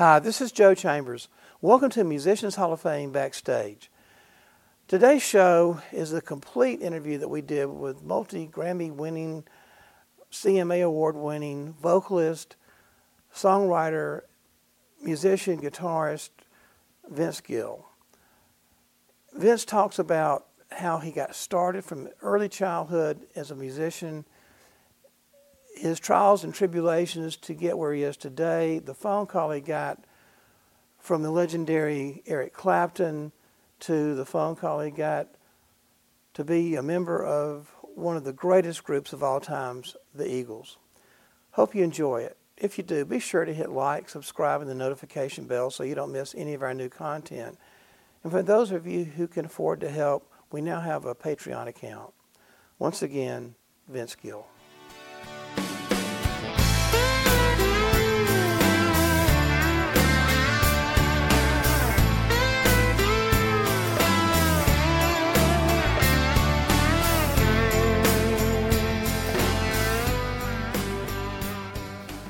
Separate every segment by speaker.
Speaker 1: Hi, this is Joe Chambers. Welcome to Musicians Hall of Fame Backstage. Today's show is a complete interview that we did with multi Grammy winning, CMA award winning vocalist, songwriter, musician, guitarist Vince Gill. Vince talks about how he got started from early childhood as a musician, his trials and tribulations to get where he is today, the phone call he got from the legendary Eric Clapton to the phone call he got to be a member of one of the greatest groups of all times, the Eagles. Hope you enjoy it. If you do, be sure to hit like, subscribe, and the notification bell so you don't miss any of our new content. And for those of you who can afford to help, we now have a Patreon account. Once again, Vince Gill.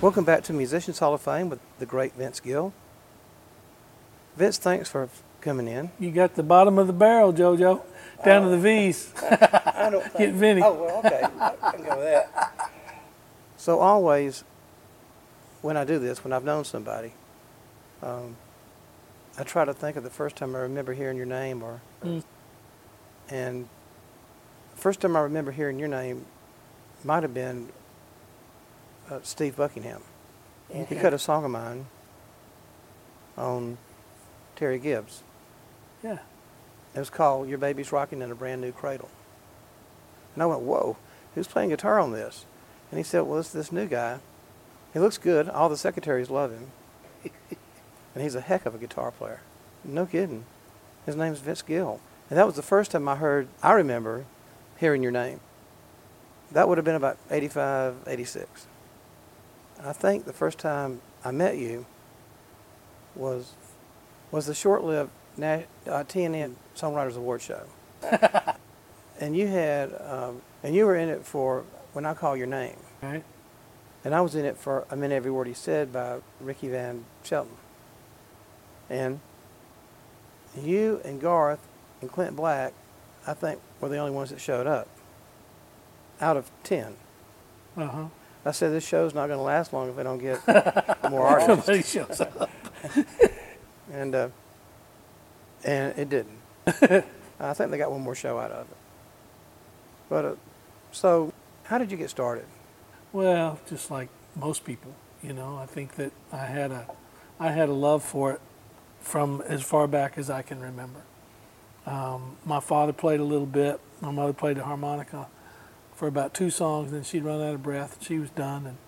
Speaker 1: Welcome back to Musicians Hall of Fame with the great Vince Gill. Vince, thanks for coming in.
Speaker 2: You got the bottom of the barrel, JoJo, down to the V's.
Speaker 1: I don't
Speaker 2: Get Vinny.
Speaker 1: Oh, well, okay. I can go with that. So always, when I do this, when I've known somebody, um, I try to think of the first time I remember hearing your name, or
Speaker 2: Mm.
Speaker 1: and first time I remember hearing your name might have been uh, Steve Buckingham. He cut a song of mine on Terri Gibbs.
Speaker 2: Yeah.
Speaker 1: It was called Your Baby's Rocking in a Brand New Cradle. And I went, Whoa, who's playing guitar on this? And he said, Well, it's this new guy. He looks good. All the secretaries love him. and he's a heck of a guitar player. No kidding. His name's Vince Gill. And that was the first time I heard, I remember hearing your name. That would have been about 85, 86. I think the first time I met you was was the short-lived Na- uh, TNN Songwriters Award show, and you had um, and you were in it for when I call your name,
Speaker 2: Right.
Speaker 1: and I was in it for I meant every word he said by Ricky Van Shelton, and you and Garth and Clint Black, I think were the only ones that showed up. Out of ten,
Speaker 2: Uh huh.
Speaker 1: I said this show's not going to last long if I don't get more artists.
Speaker 2: Somebody shows up.
Speaker 1: and uh, and it didn't. I think they got one more show out of it. But uh, so, how did you get started?
Speaker 2: Well, just like most people, you know, I think that I had a, I had a love for it from as far back as I can remember. Um, my father played a little bit. My mother played the harmonica for about two songs, then she'd run out of breath. She was done, and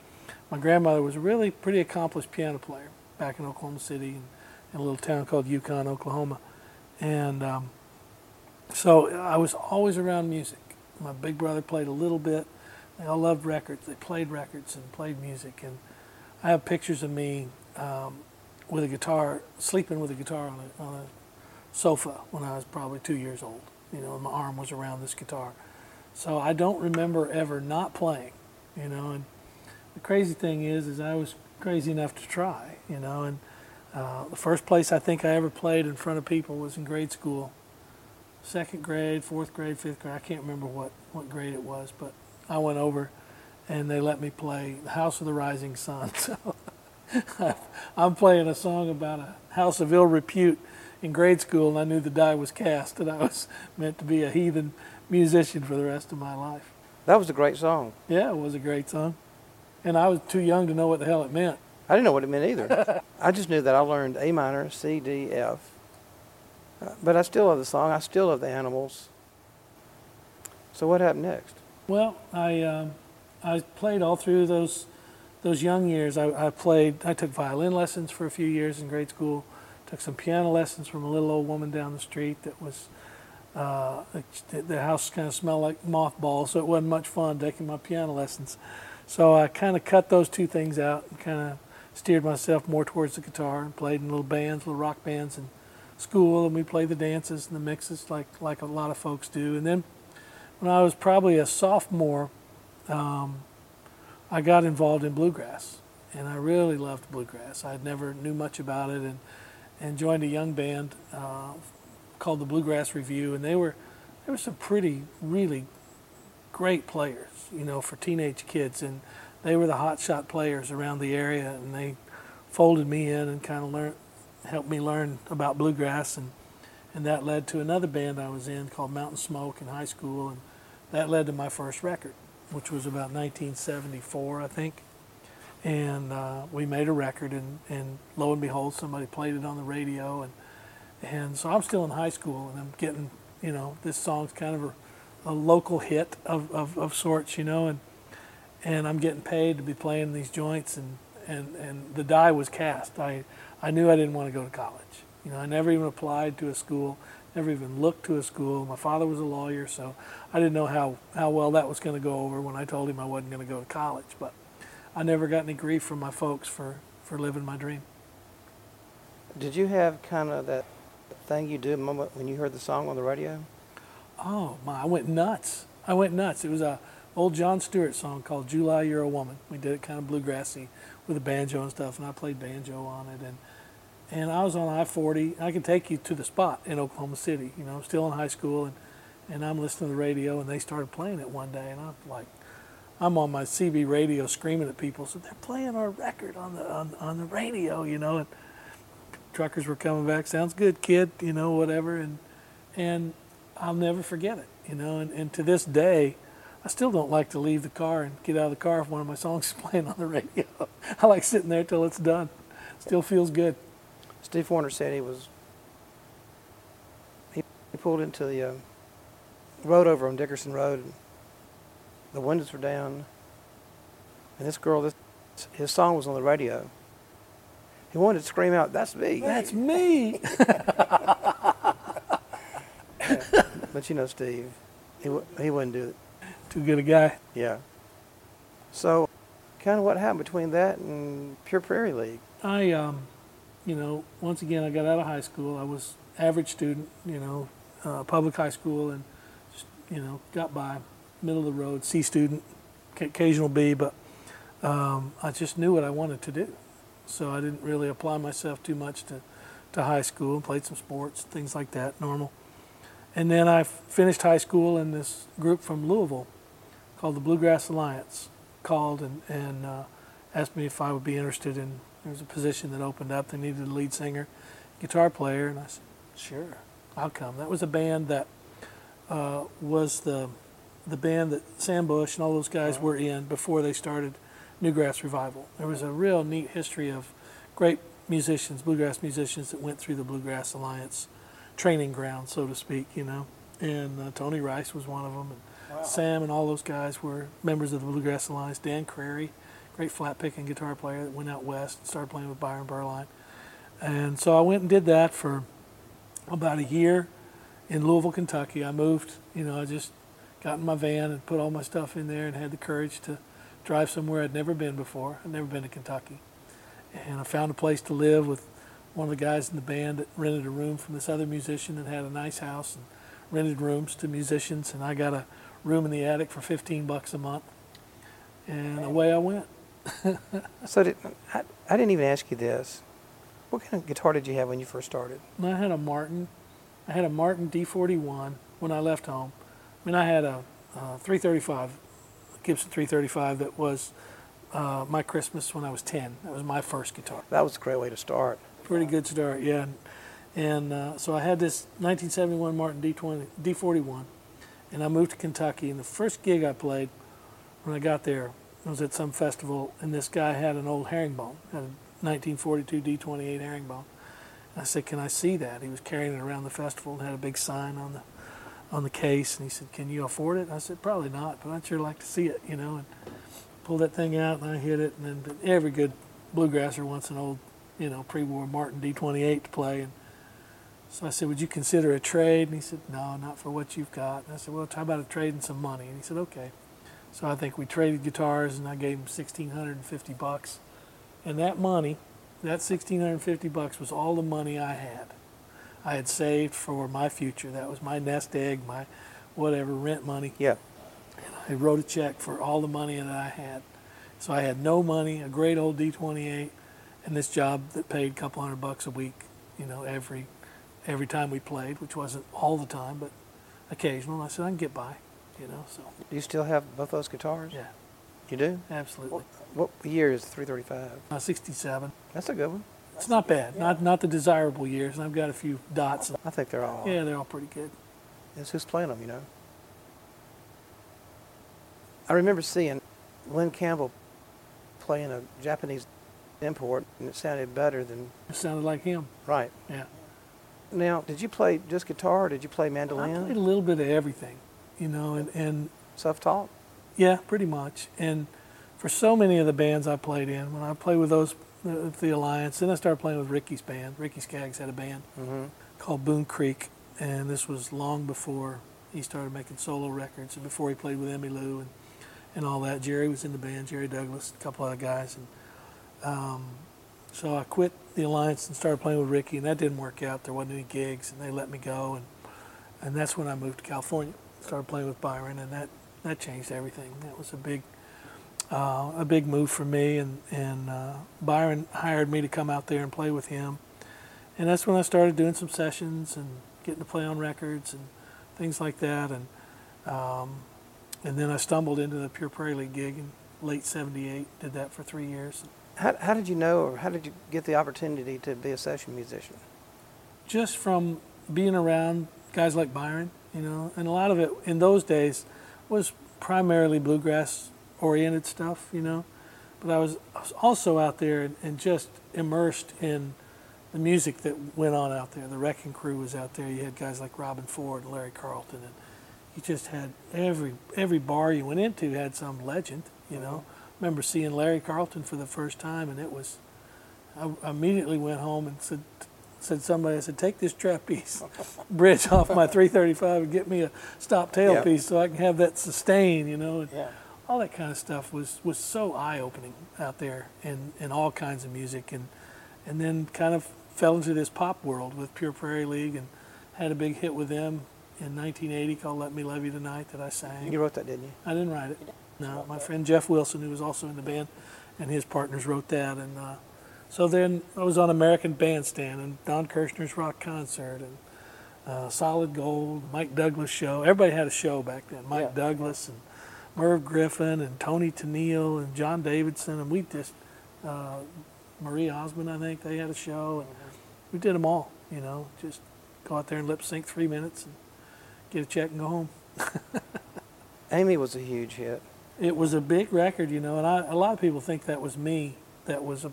Speaker 2: my grandmother was a really pretty accomplished piano player back in Oklahoma City, in, in a little town called Yukon, Oklahoma, and um, so I was always around music. My big brother played a little bit. They all loved records. They played records and played music. And I have pictures of me um, with a guitar, sleeping with a guitar on a, on a sofa when I was probably two years old. You know, and my arm was around this guitar. So I don't remember ever not playing. You know, and the crazy thing is, is I was crazy enough to try. You know, and uh, the first place I think I ever played in front of people was in grade school second grade, fourth grade, fifth grade. I can't remember what, what grade it was, but I went over and they let me play the House of the Rising Sun. So I'm playing a song about a house of ill repute in grade school, and I knew the die was cast, and I was meant to be a heathen musician for the rest of my life.
Speaker 1: That was a great song.
Speaker 2: Yeah, it was a great song. And I was too young to know what the hell it meant.
Speaker 1: I didn't know what it meant either. I just knew that I learned A minor, C, D, F. Uh, but I still love the song. I still love the animals. So what happened next?
Speaker 2: Well, I um, I played all through those those young years. I, I played. I took violin lessons for a few years in grade school. Took some piano lessons from a little old woman down the street that was. Uh, the, the house kind of smelled like mothballs, so it wasn't much fun taking my piano lessons. So I kind of cut those two things out and kind of steered myself more towards the guitar and played in little bands, little rock bands in school, and we played the dances and the mixes like like a lot of folks do. And then when I was probably a sophomore, um, I got involved in bluegrass, and I really loved bluegrass. I never knew much about it, and and joined a young band uh, called the Bluegrass Review, and they were there were some pretty really great players, you know, for teenage kids, and they were the hot shot players around the area, and they folded me in and kind of learned helped me learn about bluegrass and and that led to another band I was in called Mountain Smoke in high school, and that led to my first record, which was about 1974, I think. And uh, we made a record, and, and lo and behold, somebody played it on the radio, and and so I'm still in high school, and I'm getting, you know, this song's kind of a, a local hit of, of, of sorts, you know, and and I'm getting paid to be playing these joints, and, and, and the die was cast. I I knew I didn't want to go to college. You know, I never even applied to a school, never even looked to a school. My father was a lawyer, so I didn't know how, how well that was going to go over when I told him I wasn't going to go to college. But I never got any grief from my folks for, for living my dream.
Speaker 1: Did you have kind of that thing you did when you heard the song on the radio?
Speaker 2: Oh my! I went nuts. I went nuts. It was a old John Stewart song called "July You're a Woman." We did it kind of bluegrassy with a banjo and stuff, and I played banjo on it. And and I was on I-40. I can take you to the spot in Oklahoma City. You know, I'm still in high school, and and I'm listening to the radio, and they started playing it one day, and I'm like, I'm on my CB radio screaming at people. So they're playing our record on the on, on the radio, you know, and truckers were coming back. Sounds good, kid, you know, whatever, and and I'll never forget it, you know, and, and to this day. I still don't like to leave the car and get out of the car if one of my songs is playing on the radio. I like sitting there till it's done. Still feels good.
Speaker 1: Steve Wariner said he was he, pulled into the uh, road over on Dickerson Road. And the windows were down, and this girl, this his song was on the radio. He wanted to scream out, "That's me!
Speaker 2: That's me!"
Speaker 1: but you know, Steve, he he wouldn't do it.
Speaker 2: Too good a guy.
Speaker 1: Yeah. So, kind of what happened between that and Pure Prairie League?
Speaker 2: I, um, you know, once again, I got out of high school. I was average student, you know, uh, public high school, and just, you know, got by, middle of the road, C student, occasional B, but um, I just knew what I wanted to do. So I didn't really apply myself too much to, to high school. And played some sports, things like that, normal. And then I finished high school, and this group from Louisville called the Bluegrass Alliance called and, and uh, asked me if I would be interested in. There was a position that opened up. They needed a lead singer, guitar player, and I said, "Sure, I'll come." That was a band that uh, was the the band that Sam Bush and all those guys were in before they started Newgrass Revival. There was a real neat history of great musicians, bluegrass musicians that went through the Bluegrass Alliance training ground, so to speak. You know, and uh, Tony Rice was one of them. And, Wow. Sam and all those guys were members of the Bluegrass Alliance. Dan Crary, great flat picking guitar player that went out west and started playing with Byron Berline. And so I went and did that for about a year in Louisville, Kentucky. I moved, you know, I just got in my van and put all my stuff in there and had the courage to drive somewhere I'd never been before. I'd never been to Kentucky. And I found a place to live with one of the guys in the band that rented a room from this other musician that had a nice house and rented rooms to musicians. And I got a room in the attic for 15 bucks a month. And away I went.
Speaker 1: so did, I, I didn't even ask you this. What kind of guitar did you have when you first started?
Speaker 2: I had a Martin. I had a Martin D41 when I left home. I mean, I had a, a 335, Gibson 335 that was uh, my Christmas when I was 10. That was my first guitar.
Speaker 1: That was a great way to start.
Speaker 2: Pretty good start, yeah. And, and uh, so I had this 1971 Martin D20, D41 and I moved to Kentucky. And the first gig I played when I got there was at some festival, and this guy had an old herringbone, had a 1942 D28 herringbone. And I said, "Can I see that?" He was carrying it around the festival and had a big sign on the on the case, and he said, "Can you afford it?" I said, "Probably not, but I'd sure like to see it," you know. And pulled that thing out, and I hit it, and then every good bluegrasser wants an old, you know, pre-war Martin D28 to play, and so I said, Would you consider a trade? And he said, No, not for what you've got. And I said, Well, how about a trade and some money? And he said, Okay. So I think we traded guitars and I gave him 1650 bucks. And that money, that 1650 bucks was all the money I had. I had saved for my future. That was my nest egg, my whatever rent money.
Speaker 1: Yeah.
Speaker 2: And I wrote a check for all the money that I had. So I had no money, a great old D28, and this job that paid a couple hundred bucks a week, you know, every every time we played, which wasn't all the time, but occasional. I said I can get by, you know. So
Speaker 1: Do you still have both those guitars?
Speaker 2: yeah,
Speaker 1: You do?
Speaker 2: absolutely.
Speaker 1: What, what year is 335?
Speaker 2: Uh, 67.
Speaker 1: That's a good one.
Speaker 2: It's not bad. Not not the desirable years. And I've got a few dots.
Speaker 1: I think they're all.
Speaker 2: yeah, they're all pretty good.
Speaker 1: It's who's playing them, you know. I remember seeing Lynn Campbell playing a Japanese import, and it sounded better than
Speaker 2: It sounded like him.
Speaker 1: right.
Speaker 2: Yeah.
Speaker 1: Now, did you play just guitar, or did you play mandolin?
Speaker 2: I played a little bit of everything, you know, and, and
Speaker 1: self-taught?
Speaker 2: yeah, pretty much. And for so many of the bands I played in, when I played with those, uh, the Alliance, then I started playing with Ricky's band. Ricky Skaggs had a band
Speaker 1: Mm-hmm.
Speaker 2: called Boone Creek, and this was long before he started making solo records and before he played with Emmylou and, and all that. Jerry was in the band, Jerry Douglas, a couple other guys, and um, so I quit the Alliance and started playing with Ricky, and that didn't work out. There wasn't any gigs, and they let me go, and and that's when I moved to California. Started playing with Byron, and that that changed everything. That was a big uh, a big move for me, and and uh, Byron hired me to come out there and play with him, and that's when I started doing some sessions and getting to play on records and things like that, and um, and then I stumbled into the Pure Prairie League gig in late '78. Did that for three years.
Speaker 1: How, how did you know, or how did you get the opportunity to be a session musician?
Speaker 2: just from being around guys like Byron, you know, and a lot of it in those days was primarily bluegrass oriented stuff, you know. But I was, I was also out there and, and just immersed in the music that went on out there. The Wrecking Crew was out there. You had guys like Robben Ford and Larry Carlton, and you just had every every bar you went into had some legend, you know. remember seeing Larry Carlton for the first time, and it was. I I immediately went home and said, said somebody, I said, take this trapeze bridge off my 335 and get me a stop tail
Speaker 1: Yeah.
Speaker 2: piece so I can have that sustain, you know. And
Speaker 1: Yeah.
Speaker 2: All that kind of stuff was, was so eye opening out there in, in all kinds of music and and then kind of fell into this pop world with Pure Prairie League and had a big hit with them in 1980 called Let Me Love You Tonight that I sang.
Speaker 1: You wrote that, didn't you?
Speaker 2: I didn't write it. No, my friend Jeff Wilson, who was also in the band, and his partners wrote that. And uh, so then I was on American Bandstand and Don Kirshner's rock concert and uh, Solid Gold, Mike Douglas show. Everybody had a show back then. Mike
Speaker 1: Yeah.
Speaker 2: Douglas and Merv Griffin and Toni Tennille and John Davidson and we just uh, Marie Osmond, I think they had a show and we did them all. You know, just go out there and lip sync three minutes and get a check and go home.
Speaker 1: Amie was a huge hit.
Speaker 2: It was a big record, you know, and I, a lot of people think that was me that was a,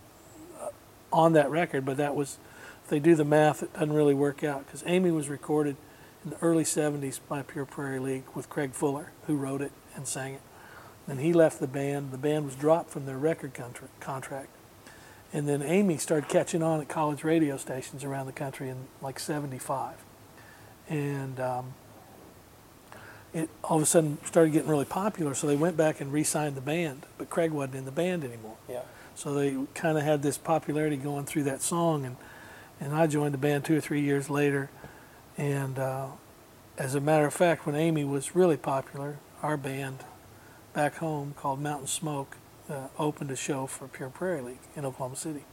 Speaker 2: uh, on that record, but that was, if they do the math, it doesn't really work out because Amie was recorded in the early 70s by Pure Prairie League with Craig Fuller, who wrote it and sang it. Then he left the band. The band was dropped from their record contra- contract. And then Amie started catching on at college radio stations around the country in like 75. And um, it all of a sudden started getting really popular, so they went back and re-signed the band, but Craig wasn't in the band anymore.
Speaker 1: Yeah.
Speaker 2: So they kind of had this popularity going through that song, and and I joined the band two or three years later, and uh, as a matter of fact, when Amie was really popular, our band back home called Mountain Smoke uh, opened a show for Pure Prairie League in Oklahoma City,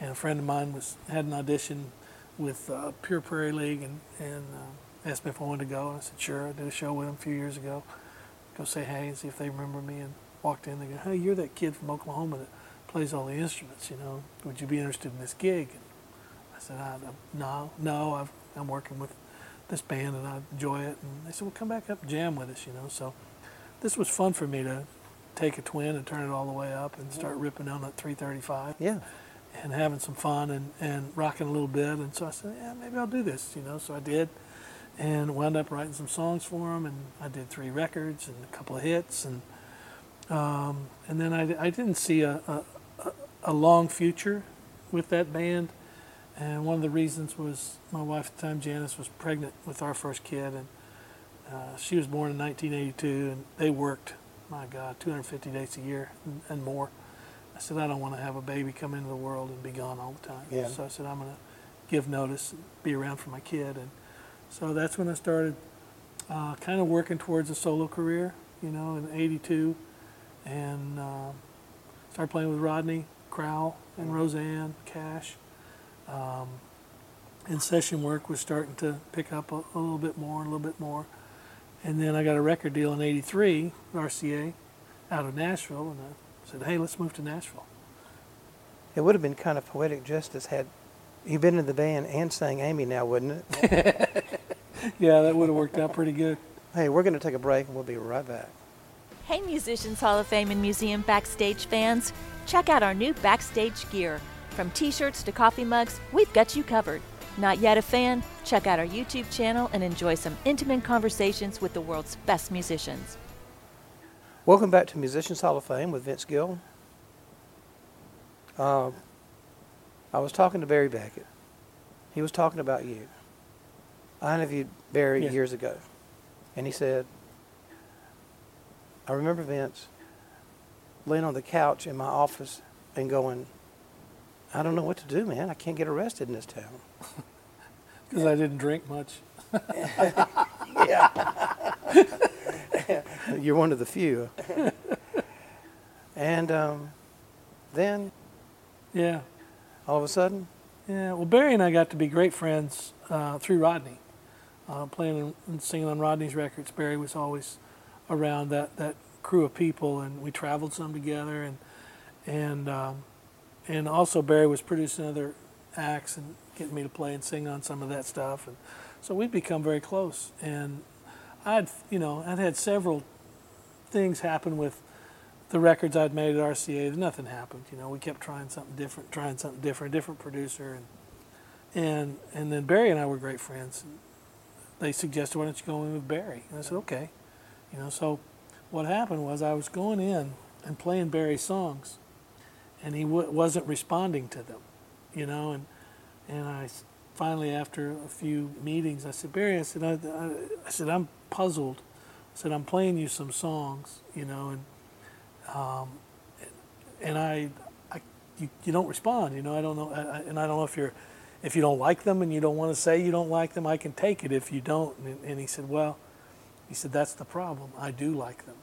Speaker 2: and a friend of mine was had an audition with uh, Pure Prairie League and and uh, asked me if I wanted to go, and I said sure. I did a show with them a few years ago. Go say hey and see if they remember me, and walked in. They go, hey, you're that kid from Oklahoma that plays all the instruments. You know, would you be interested in this gig? And I said, I, no, no, I've, I'm working with this band and I enjoy it. And they said, well, come back up and jam with us. You know, so this was fun for me to take a twin and turn it all the way up and start ripping on that 335
Speaker 1: Yeah.
Speaker 2: and having some fun and, and rocking a little bit. And so I said, yeah, maybe I'll do this, you know. So I did and wound up writing some songs for him. And I did three records and a couple of hits. And um, and then I, I didn't see a, a- a long future with that band. And one of the reasons was my wife at the time, Janice, was pregnant with our first kid. And uh, she was born in 1982, and they worked, my God, 250 days a year and, and more. I said, I don't want to have a baby come into the world and be gone all the time.
Speaker 1: Yeah.
Speaker 2: So I said, I'm going to give notice be around for my kid. And so that's when I started uh, kind of working towards a solo career, you know, in 82. And uh, started playing with Rodney, Crowell, and Rosanne, Cash. Um, and session work was starting to pick up a, a little bit more, a little bit more. And then I got a record deal in '83, RCA, out of Nashville, and I said, "Hey, let's move to Nashville."
Speaker 1: It would have been kind of poetic justice had you been in the band and sang Amie now, wouldn't it?
Speaker 2: yeah, that would have worked out pretty good.
Speaker 1: Hey, we're going to take a break and we'll be right back.
Speaker 3: Hey, Musicians Hall of Fame and Museum Backstage fans, check out our new backstage gear. From t shirts to coffee mugs, we've got you covered. Not yet a fan? Check out our YouTube channel and enjoy some intimate conversations with the world's best musicians.
Speaker 1: Welcome back to Musicians Hall of Fame with Vince Gill. Uh, I was talking to Barry Beckett. He was talking about you. I interviewed Barry
Speaker 2: Yeah.
Speaker 1: years ago, and he said, I remember Vince laying on the couch in my office and going, I don't know what to do, man. I can't get arrested in this town.
Speaker 2: Because I didn't drink much. Yeah.
Speaker 1: You're one of the few. and um, then
Speaker 2: Yeah.
Speaker 1: all of a sudden,
Speaker 2: Yeah, well, Barry and I got to be great friends uh, through Rodney. Uh, playing and singing on Rodney's records, Barry was always around that, that crew of people, and we traveled some together, and and um, and also Barry was producing other acts and getting me to play and sing on some of that stuff, and so we'd become very close. And I'd you know I'd had several things happen with the records I'd made at RCA, nothing happened. You know, we kept trying something different, trying something different, different producer, and and and then Barry and I were great friends. And they suggested, "Why don't you go in with Barry?" And I said, "Okay." You know, so what happened was I was going in and playing Barry's songs, and he w- wasn't responding to them. You know, and and I finally, after a few meetings, I said, "Barry," I said, I, I, I said, "I'm puzzled." I said, "I'm playing you some songs, you know, and." um, and I, I you, you don't respond. You know, I don't know, I- and I don't know if you're, if you don't like them and you don't want to say you don't like them, I can take it if you don't. And, and he said, well, he said that's the problem. I do like them.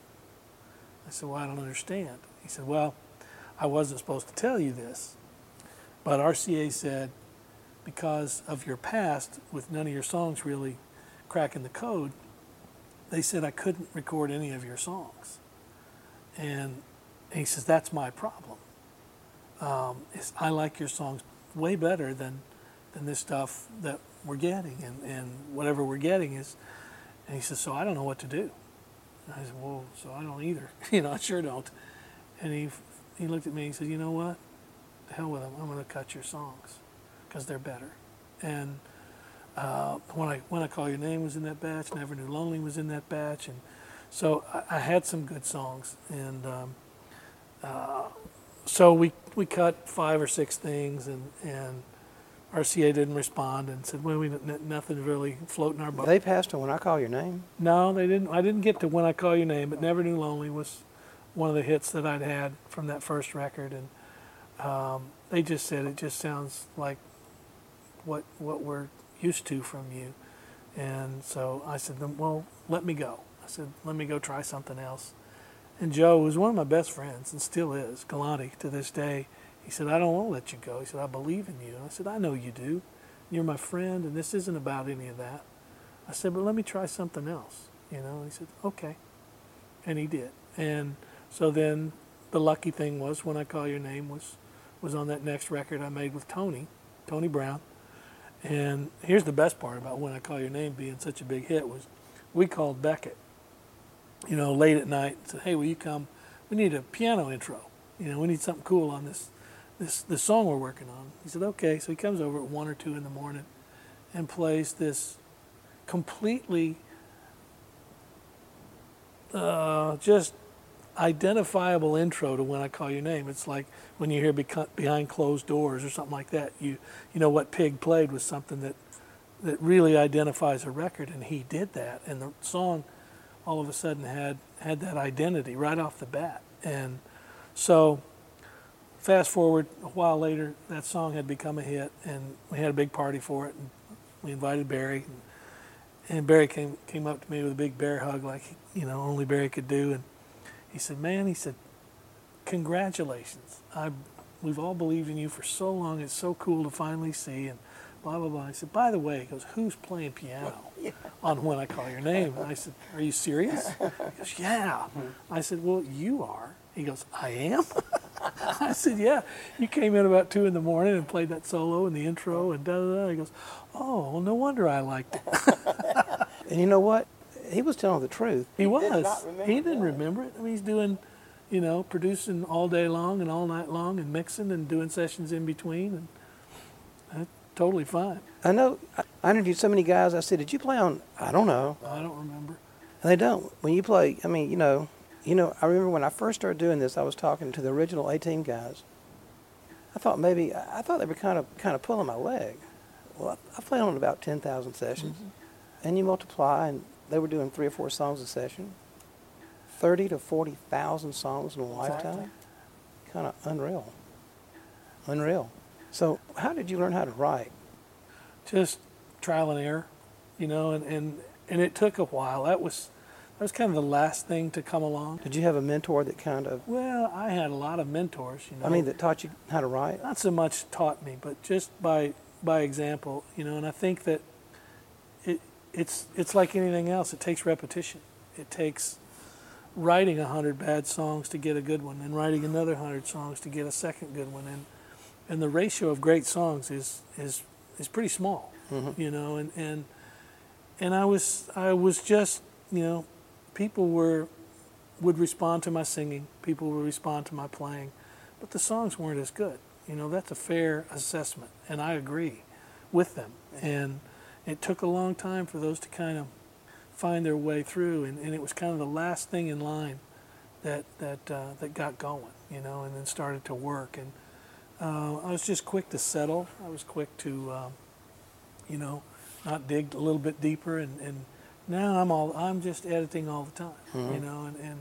Speaker 2: I said, well, I don't understand. He said, well, I wasn't supposed to tell you this, but RCA said because of your past with none of your songs really cracking the code, they said I couldn't record any of your songs. And he says, That's my problem. Um, I like your songs way better than, than this stuff that we're getting. And, and whatever we're getting is, and he says, So I don't know what to do. And I said, Well, so I don't either. you know, I sure don't. And he, he looked at me and he said, You know what? The hell with them. I'm going to cut your songs because they're better. And uh, when I when I call your name was in that batch, Never Knew Lonely was in that batch, and so I, I had some good songs, and um, uh, so we we cut five or six things, and and RCA didn't respond, and said, well, we n- nothing really floating our boat.
Speaker 1: they passed on when I call your name.
Speaker 2: no, they didn't. I didn't get to when I call your name, but Never Knew Lonely was one of the hits that I'd had from that first record, and um, they just said it just sounds like what what we're used to from you, and so I said, well, let me go. I said, let me go try something else. And Joe was one of my best friends and still is, Galante to this day. He said, I don't want to let you go. He said, I believe in you. I said, I know you do. You're my friend, and this isn't about any of that. I said, but let me try something else. You know, he said, okay. And he did. And so then the lucky thing was when I Call Your Name was, was on that next record I made with Tony, Tony Brown. And here's the best part about When I Call Your Name being such a big hit was we called Beckett, you know, late at night and said, hey, will you come? We need a piano intro. You know, we need something cool on this, this, this song we're working on. He said, okay. So he comes over at one or two in the morning and plays this completely uh, just identifiable intro to when I call your name. It's like when you hear behind closed doors or something like that. You you know what Pig played was something that that really identifies a record, and he did that. And the song all of a sudden had had that identity right off the bat. And so fast forward a while later, that song had become a hit, and we had a big party for it, and we invited Barry. And, and Barry came came up to me with a big bear hug, like you know only Barry could do, and he said, "Man," he said, congratulations. I, we've all believed in you for so long. It's so cool to finally see. And blah, blah, blah. I said, by the way, he goes, who's playing piano on When I Call Your Name? And I said, are you serious? He goes, yeah. Mm-hmm. I said, well, you are. He goes, I am? I said, yeah. You came in about 2 in the morning and played that solo and the intro and da da da. He goes, oh, well, no wonder I liked it.
Speaker 1: And you know what? He was telling the truth.
Speaker 2: He,
Speaker 1: did
Speaker 2: was.
Speaker 1: remember
Speaker 2: he didn't
Speaker 1: that.
Speaker 2: remember it. I mean, he's doing, you know, producing all day long and all night long and mixing and doing sessions in between. And that's totally fine.
Speaker 1: I know. I- interviewed so many guys. I said, "Did you play on?" I don't know.
Speaker 2: I don't remember.
Speaker 1: And they don't. When you play, I mean, you know, you know. I remember when I first started doing this, I was talking to the original A Team guys. I thought maybe I thought they were kind of kind of pulling my leg. Well, I, I played on about ten thousand sessions, mm-hmm. and you multiply, and they were doing three or four songs a session. Thirty to forty thousand songs in a lifetime. Kind of unreal. Unreal. So, how did you learn how to write?
Speaker 2: Just trial and error, you know, and, and, and it took a while. That was that was kind of the last thing to come along.
Speaker 1: Did you have a mentor that kind of,
Speaker 2: Well, I had a lot of mentors, you know.
Speaker 1: I mean, that taught you how to write?
Speaker 2: not so much taught me, but just by by example, you know. And I think that it's it's like anything else. It takes repetition. It takes writing a hundred bad songs to get a good one, and writing another hundred songs to get a second good one, and and the ratio of great songs is is is pretty small, mm-hmm. you know. And and and I was I was just you know, people were would respond to my singing, people would respond to my playing, but the songs weren't as good. You know, that's a fair assessment, and I agree with them. And it took a long time for those to kind of find their way through, and, and it was kind of the last thing in line that that uh, that got going, you know, and then started to work. And uh, I was just quick to settle. I was quick to, um, you know, not dig a little bit deeper. And, and now I'm all I'm just editing all the time, you know, and, and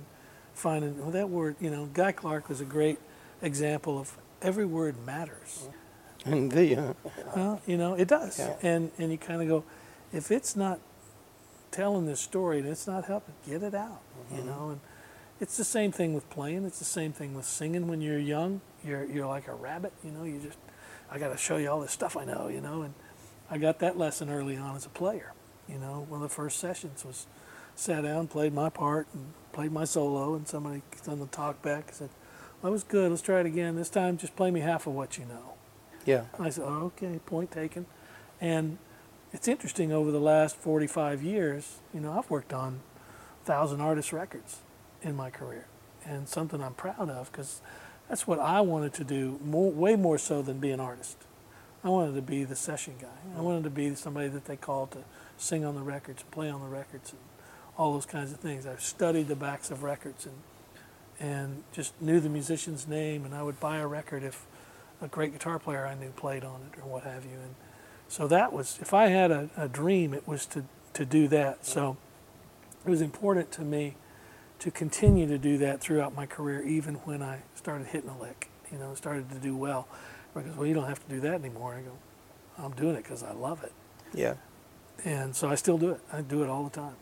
Speaker 2: finding well that word. You know, Guy Clark was a great example of every word matters.
Speaker 1: And the, uh,
Speaker 2: Well, you know, it does.
Speaker 1: Yeah.
Speaker 2: And and you kind of go, if it's not telling this story and it's not helping, get it out.
Speaker 1: Mm-hmm.
Speaker 2: You know, and it's the same thing with playing. It's the same thing with singing. When you're young, you're you're like a rabbit. You know, you just I got to show you all this stuff I know. You know, and I got that lesson early on as a player. You know, one of the first sessions was sat down, played my part, and played my solo, and somebody on the talk back said, "That was good. Let's try it again. This time, just play me half of what you know."
Speaker 1: Yeah.
Speaker 2: I said, oh, okay, point taken. And it's interesting over the last 45 years, you know, I've worked on 1,000 artist records in my career and something I'm proud of because that's what I wanted to do more, way more so than be an artist. I wanted to be the session guy. I wanted to be somebody that they called to sing on the records, play on the records, and all those kinds of things. I've studied the backs of records and and just knew the musician's name, and I would buy a record if a great guitar player I knew played on it or what have you. And so that was, if I had a, a dream, it was to, to do that. So it was important to me to continue to do that throughout my career, even when I started hitting a lick, you know, started to do well. Because, well, you don't have to do that anymore. I go, I'm doing it because I love it.
Speaker 1: Yeah.
Speaker 2: And so I still do it. I do it all the time.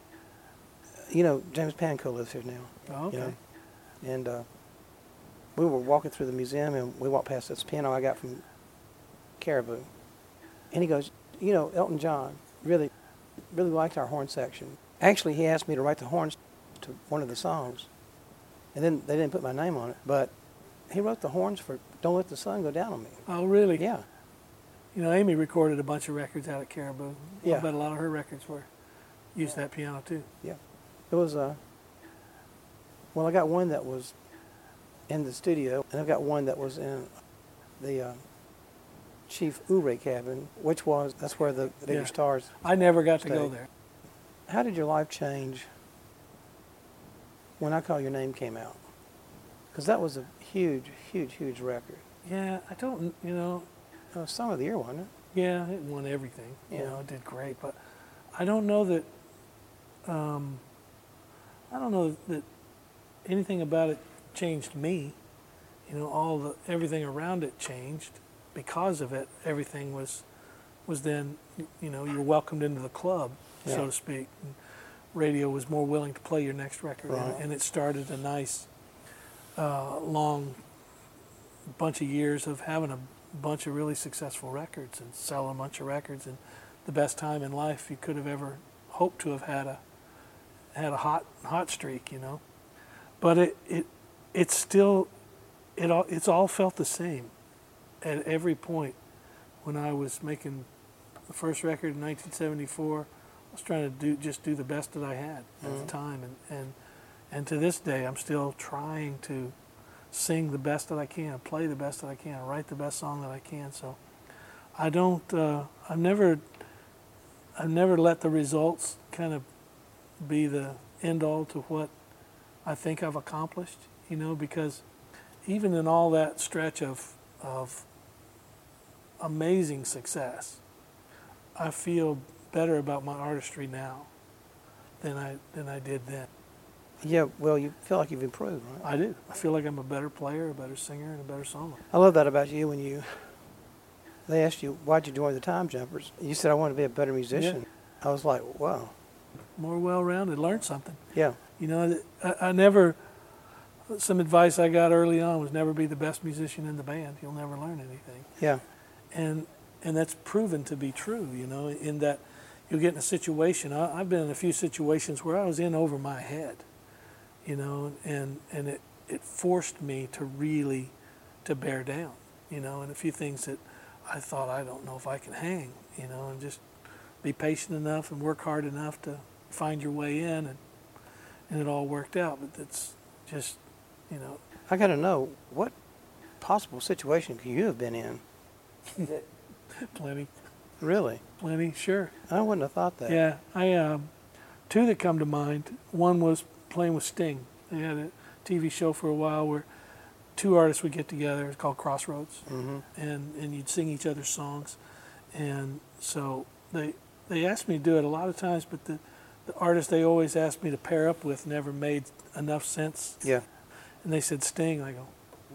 Speaker 1: You know, James Pankow lives here now.
Speaker 2: Oh, okay.
Speaker 1: You know? And uh, we were walking through the museum and we walked past this piano I got from Caribou. And he goes, You know, Elton John really, really liked our horn section. Actually, he asked me to write the horns to one of the songs. And then they didn't put my name on it, but he wrote the horns for Don't Let the Sun Go Down on Me.
Speaker 2: Oh, really?
Speaker 1: Yeah.
Speaker 2: You know, Amy recorded a bunch of records out at Caribou.
Speaker 1: Yeah.
Speaker 2: I bet a lot of her records were used that piano too.
Speaker 1: Yeah. It was, uh, well, I got one that was in the studio, and I've got one that was in the uh, Chief Ouray cabin, which was, that's where the bigger
Speaker 2: Yeah.
Speaker 1: stars.
Speaker 2: I never got to go there.
Speaker 1: How did your life change when I Call Your Name came out? Because that was a huge, huge, huge record.
Speaker 2: Yeah, I don't, you know,
Speaker 1: It was Song of the Year, wasn't it?
Speaker 2: yeah, it won everything. You know, it did great, but I don't know that, um, I don't know that anything about it changed me. You know, all the everything around it changed because of it. Everything was was then, you know, you're welcomed into the club,
Speaker 1: Yeah.
Speaker 2: so to speak. And radio was more willing to play your next record,
Speaker 1: Right.
Speaker 2: and, and it started a nice uh, long bunch of years of having a bunch of really successful records and selling a bunch of records and the best time in life you could have ever hoped to have had a had a hot hot streak, you know. But it it it's still it all it's all felt the same at every point when I was making the first record in 1974 I was trying to do just do the best that I had at
Speaker 1: Mhm.
Speaker 2: the time and, and and to this day I'm still trying to sing the best that I can, play the best that I can, write the best song that I can. So I don't uh, I've never I've never let the results kind of be the end all to what I think I've accomplished, you know, because even in all that stretch of of amazing success, I feel better about my artistry now than I than I did then.
Speaker 1: Yeah, well, you feel like you've improved, right?
Speaker 2: I do. I feel like I'm a better player, a better singer, and a better songwriter.
Speaker 1: I love that about you when you they asked you why'd you join the Time Jumpers. You said I want to be a better musician. I was like, wow,
Speaker 2: More well-rounded, learn something.
Speaker 1: yeah,
Speaker 2: You know, I, I never. Some advice I got early on was never be the best musician in the band. You'll never learn anything.
Speaker 1: yeah,
Speaker 2: and and that's proven to be true. You know, in that you'll get in a situation. I, I've been in a few situations where I was in over my head. You know, and and it it forced me to really to bear down. You know, and a few things that I thought I don't know if I can hang. You know, and just be patient enough and work hard enough to find your way in, and and it all worked out. But that's just, you know,
Speaker 1: I got to know what possible situation could you have been in?
Speaker 2: plenty,
Speaker 1: Really,
Speaker 2: plenty, sure.
Speaker 1: I wouldn't have thought that.
Speaker 2: Yeah, I um, two that come to mind. One was playing with Sting. They had a TV show for a while where two artists would get together. It's called Crossroads,
Speaker 1: hmm
Speaker 2: and and you'd sing each other's songs. And so they they asked me to do it a lot of times, but the the artist they always asked me to pair up with never made enough sense.
Speaker 1: Yeah,
Speaker 2: And they said Sting. I go,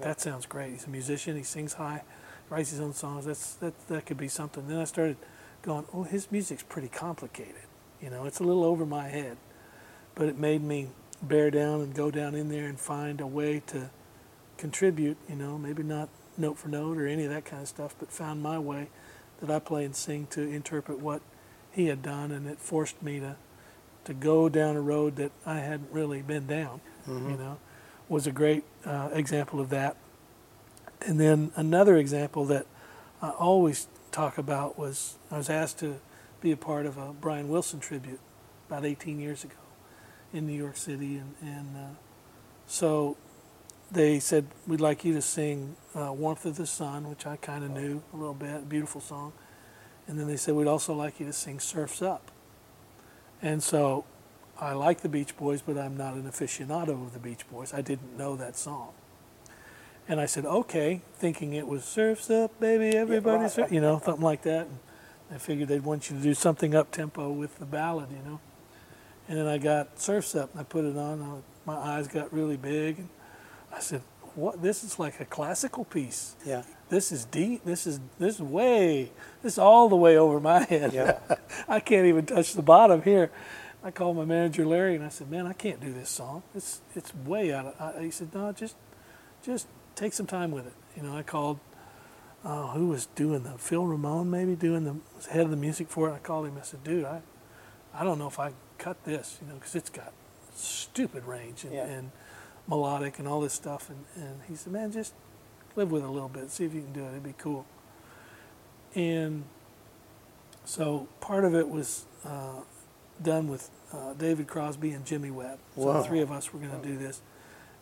Speaker 2: that sounds great. He's a musician. He sings high, writes his own songs. That's that that could be something. Then I started going, oh, his music's pretty complicated. You know, it's a little over my head, but it made me bear down and go down in there and find a way to contribute. You know, maybe not note for note or any of that kind of stuff, but found my way that I play and sing to interpret what he had done, and it forced me to to go down a road that I hadn't really been down
Speaker 1: hmm
Speaker 2: you know, was a great uh, example of that. And then another example that I always talk about was I was asked to be a part of a Brian Wilson tribute about 18 years ago in New York City, and, and uh, so they said we'd like you to sing uh, "Warmth of the Sun," which I kind of knew a little bit, beautiful song, and then they said we'd also like you to sing "Surfs Up," and so I like the Beach Boys, but I'm not an aficionado of the Beach Boys. I didn't know that song. And I said, okay, thinking it was Surfs Up, baby, everybody's,
Speaker 1: right.
Speaker 2: you know, something like that. And I figured they'd want you to do something up tempo with the ballad, you know. And then I got Surfs Up and I put it on. I, my eyes got really big. And I said, what? This is like a classical piece.
Speaker 1: yeah,
Speaker 2: This is deep. This is this is way. This is all the way over my head.
Speaker 1: Yeah.
Speaker 2: I can't even touch the bottom here. I called my manager Larry and I said, "Man, I can't do this song. It's it's way out of." I, he said, "No, just just take some time with it." You know, I called. Uh, who was doing the Phil Ramone maybe doing the was head of the music for it? I called him. I said, "Dude, I I don't know if I cut this. You know, because it's got stupid range and,
Speaker 1: Yeah.
Speaker 2: and melodic and all this stuff." And and he said, "Man, just live with it a little bit. See if you can do it. It'd be cool." And so part of it was uh, done with uh, David Crosby and Jimmy Webb. So
Speaker 1: Wow.
Speaker 2: the three of us were going to do this,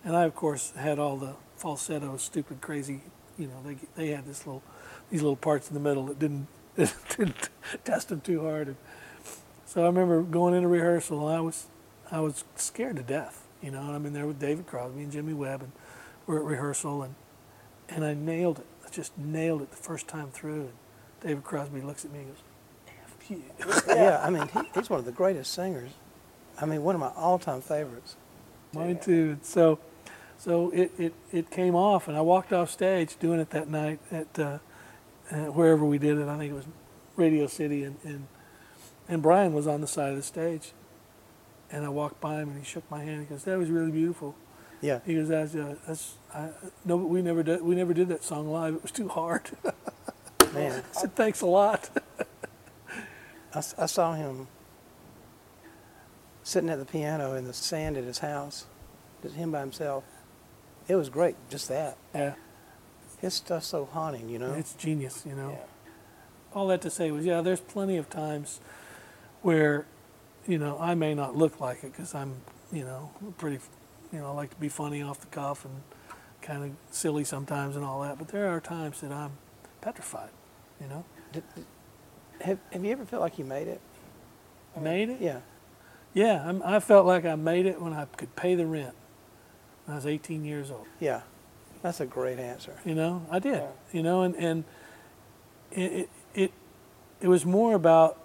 Speaker 2: and I of course had all the falsetto, stupid, crazy. You know, they they had this little these little parts in the middle that didn't didn't test them too hard. And so I remember going into rehearsal, and I was I was scared to death. You know, and I'm in there with David Crosby and Jimmy Webb, and we're at rehearsal, and and I nailed it. I just nailed it the first time through. And David Crosby looks at me and goes, "F
Speaker 1: yeah. I mean, he, he's one of the greatest singers. I mean, one of my all-time favorites.
Speaker 2: Mine too. So, so it, it, it came off, and I walked off stage doing it that night at uh, uh, wherever we did it. I think it was Radio City, and, and and Brian was on the side of the stage, and I walked by him, and he shook my hand. He goes, "That was really beautiful,"
Speaker 1: Yeah.
Speaker 2: He goes, that's, uh, that's I, no, we never did. We never did that song live. It was too hard.
Speaker 1: Man,
Speaker 2: I said, thanks a lot.
Speaker 1: I, I saw him sitting at the piano in the sand at his house, just him by himself. It was great, just that.
Speaker 2: yeah,
Speaker 1: His stuff's so haunting, you know.
Speaker 2: it's genius. You know.
Speaker 1: Yeah.
Speaker 2: all that to say was, yeah, there's plenty of times where, you know, I may not look like it because I'm, you know, pretty, you know, I like to be funny off the cuff and kind of silly sometimes and all that. But there are times that I'm petrified, you know.
Speaker 1: Did- have, have you ever felt like you made it?
Speaker 2: Made it?
Speaker 1: Yeah.
Speaker 2: Yeah, I'm, I felt like I made it when I could pay the rent. When I was 18 years old.
Speaker 1: Yeah. That's a great answer.
Speaker 2: You know, I did.
Speaker 1: Yeah.
Speaker 2: You know, and and it, it it it was more about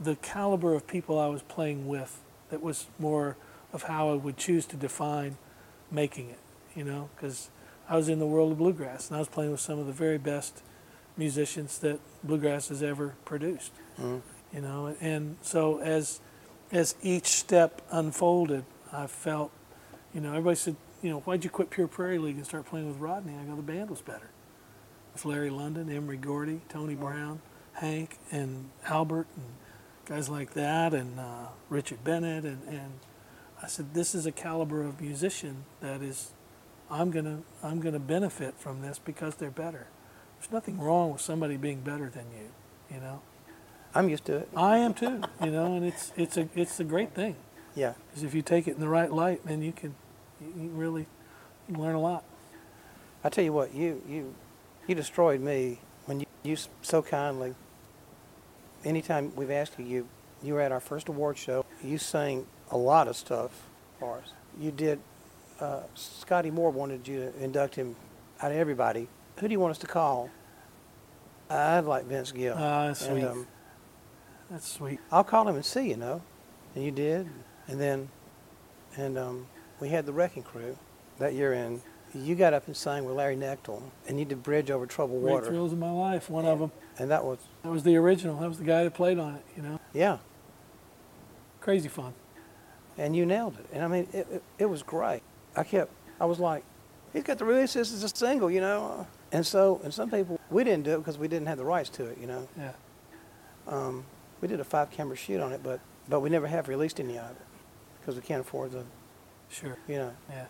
Speaker 2: the caliber of people I was playing with. That was more of how I would choose to define making it. You know, because I was in the world of bluegrass and I was playing with some of the very best musicians that bluegrass has ever produced.
Speaker 1: Mhm.
Speaker 2: You know, and so as as each step unfolded, I felt, you know, everybody said, you know, why'd you quit Pure Prairie League and start playing with Rodney? I go, the band was better. With Larry Londin, Emory Gordy, Tony Brown, Hank, and Albert, and guys like that, and uh, Richard Bennett, and, and I said, this is a caliber of musician that is, I'm gonna, I'm gonna benefit from this because they're better. There's nothing wrong with somebody being better than you, you know.
Speaker 1: I'm used to it.
Speaker 2: I am too, you know, and it's it's a it's a great thing
Speaker 1: Yeah.
Speaker 2: because if you take it in the right light, then you can you can really you can learn a lot.
Speaker 1: I tell you what, you you you destroyed me when you, you so kindly. Anytime we've asked you, you you were at our first award show. You sang a lot of stuff for us. You did. Uh, Scotty Moore wanted you to induct him out of everybody. Who do you want us to call? I'd like Vince Gill.
Speaker 2: Ah, that's
Speaker 1: and,
Speaker 2: sweet.
Speaker 1: um,
Speaker 2: That's sweet.
Speaker 1: I'll call him and see, you know. And you did. And then, and um, we had the Wrecking Crew that year in. You got up and sang with Larry Knechtel, and you did Bridge Over Troubled
Speaker 2: Great
Speaker 1: Water.
Speaker 2: thrills of my life. One of them.
Speaker 1: And that was,
Speaker 2: That was the original. That was the guy that played on it. You know,
Speaker 1: yeah.
Speaker 2: crazy fun.
Speaker 1: And you nailed it. And I mean, it, it, it was great. I kept, I was like, he's got the release this as a single, you know. And so, and some people, we didn't do it because we didn't have the rights to it, you know.
Speaker 2: Yeah.
Speaker 1: Um, we did a five camera shoot on it, but, but we never have released any of it because we can't afford the,
Speaker 2: Sure.
Speaker 1: you know,
Speaker 2: Yeah.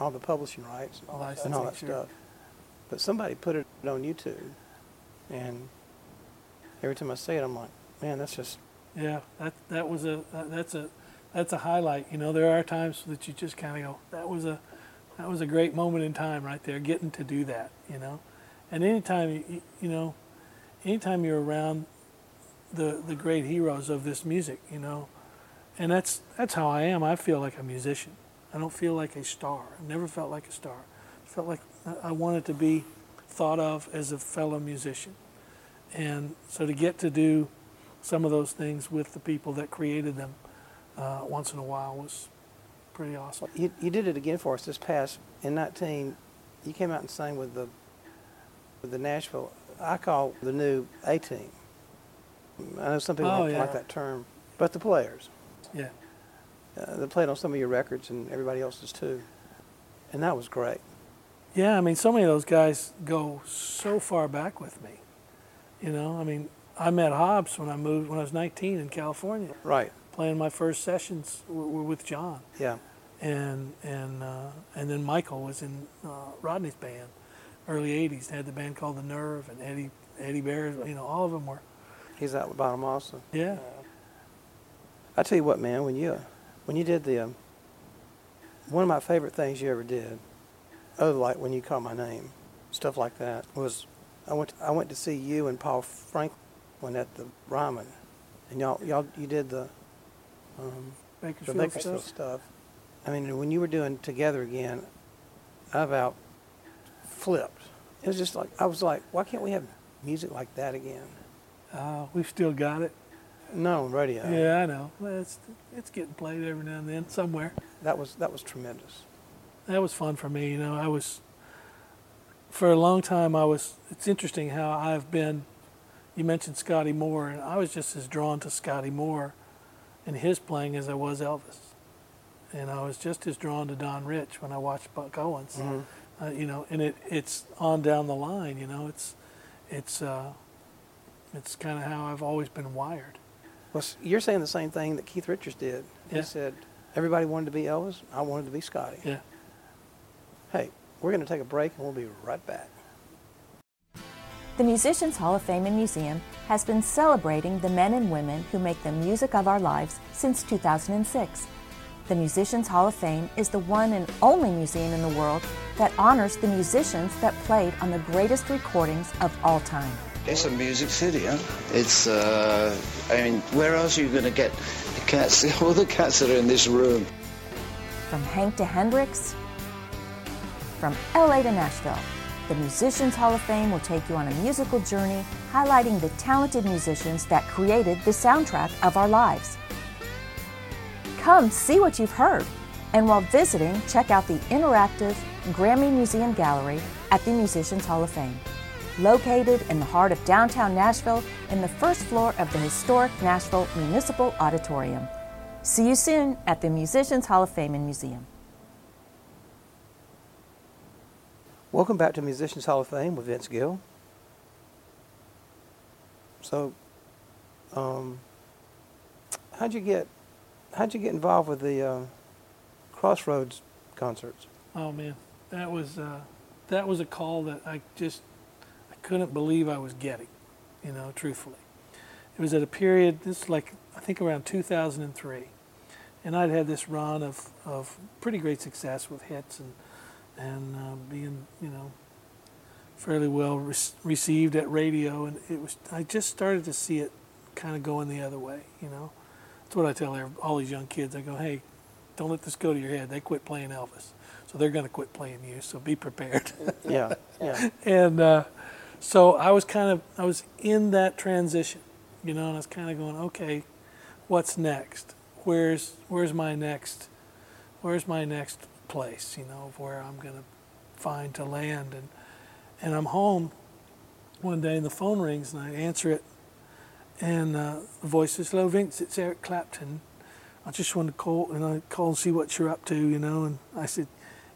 Speaker 1: all the publishing rights and all that
Speaker 2: sure.
Speaker 1: stuff. But somebody put it on YouTube, and every time I see it, I'm like, man, that's just
Speaker 2: Yeah. That that was a that, that's a that's a highlight. You know, there are times that you just kind of go, that was a that was a great moment in time right there, getting to do that. You know, and anytime you you- know, anytime you're around the the great heroes of this music, you know, and that's that's how I am. I feel like a musician. I don't feel like a star. I never felt like a star. I felt like I wanted to be thought of as a fellow musician, and so to get to do some of those things with the people that created them uh, once in a while was pretty awesome.
Speaker 1: you, you did it again for us this past in 19. You came out and sang with the with the Nashville. I call the new A team. I know some people
Speaker 2: Oh,
Speaker 1: don't
Speaker 2: yeah.
Speaker 1: like that term, but the players.
Speaker 2: Yeah,
Speaker 1: Uh, they played on some of your records and everybody else's too, and that was great.
Speaker 2: yeah. I mean, so many of those guys go so far back with me. You know, I mean, I met Hobbs when I moved when I was 19 in California,
Speaker 1: Right.
Speaker 2: playing my first sessions were, were with John,
Speaker 1: Yeah.
Speaker 2: And and uh, and then Michael was in uh, Rodney's band, early '80s. They had the band called the Nerve, and Eddie Eddie Bayers. You know, all of them were.
Speaker 1: He's out with bottom also.
Speaker 2: Yeah,
Speaker 1: I tell you what, man, when you when you did the um, one of my favorite things you ever did, other like when you called my name, stuff like that, was I went I went to see you and Paul Franklin at the Ryman, and y'all y'all you did the um, the
Speaker 2: Bakersfield
Speaker 1: Bakersfield
Speaker 2: stuff.
Speaker 1: stuff. I mean, when you were doing together again, I about flipped. It was just like I was like, why can't we have music like that again?
Speaker 2: Uh, we've still got it.
Speaker 1: On radio.
Speaker 2: Yeah, I know. Well, it's it's getting played every now and then somewhere.
Speaker 1: That was that was tremendous.
Speaker 2: That was fun for me. You know, I was for a long time. I was. It's interesting how I've been. You mentioned Scotty Moore, and I was just as drawn to Scotty Moore and his playing as I was Elvis. And I was just as drawn to Don Rich when I watched Buck Owens.
Speaker 1: Mhm.
Speaker 2: Uh, you know, and it it's on down the line. You know, it's it's uh, it's kind of how I've always been wired.
Speaker 1: Well, you're saying the same thing that Keith Richards did. He said, everybody wanted to be Elvis. I wanted to be Scotty.
Speaker 2: Yeah.
Speaker 1: Hey, we're going to take a break and we'll be right back.
Speaker 3: The Musicians Hall of Fame and Museum has been celebrating the men and women who make the music of our lives since 2006. The Musicians Hall of Fame is the one and only museum in the world that honors the musicians that played on the greatest recordings of all time.
Speaker 4: It's a music city, huh? It's, uh, I mean, where else are you going to get the cats, all the cats that are in this room?
Speaker 3: From Hank to Hendrix, from LA to Nashville, the Musicians Hall of Fame will take you on a musical journey highlighting the talented musicians that created the soundtrack of our lives. Come see what you've heard, and while visiting, check out the interactive Grammy Museum Gallery at the Musicians Hall of Fame. Located in the heart of downtown Nashville in the first floor of the historic Nashville Municipal Auditorium. See you soon at the Musicians Hall of Fame and Museum.
Speaker 1: Welcome back to Musicians Hall of Fame with Vince Gill. So, um, how'd you get how'd you get involved with the uh, Crossroads concerts?
Speaker 2: Oh man, that was uh, that was a call that I just I couldn't believe I was getting. You know, truthfully, it was at a period. This is like I think around 2003, and I'd had this run of of pretty great success with hits and and uh, being you know fairly well re- received at radio, and it was I just started to see it kind of going the other way. You know, that's what I tell all these young kids. I go, hey, don't let this go to your head. They quit playing Elvis, so they're going to quit playing you. So be prepared.
Speaker 1: Yeah, yeah,
Speaker 2: and uh, so I was kind of I was in that transition, you know, and I was kind of going, okay, what's next? Where's where's my next where's my next place? You know, of where I'm going to find to land, and and I'm home one day, and the phone rings, and I answer it, and uh, the voice says, "Hello, Vince, it's Eric Clapton." I just wanted to call and I call and see what you're up to, you know. And I said,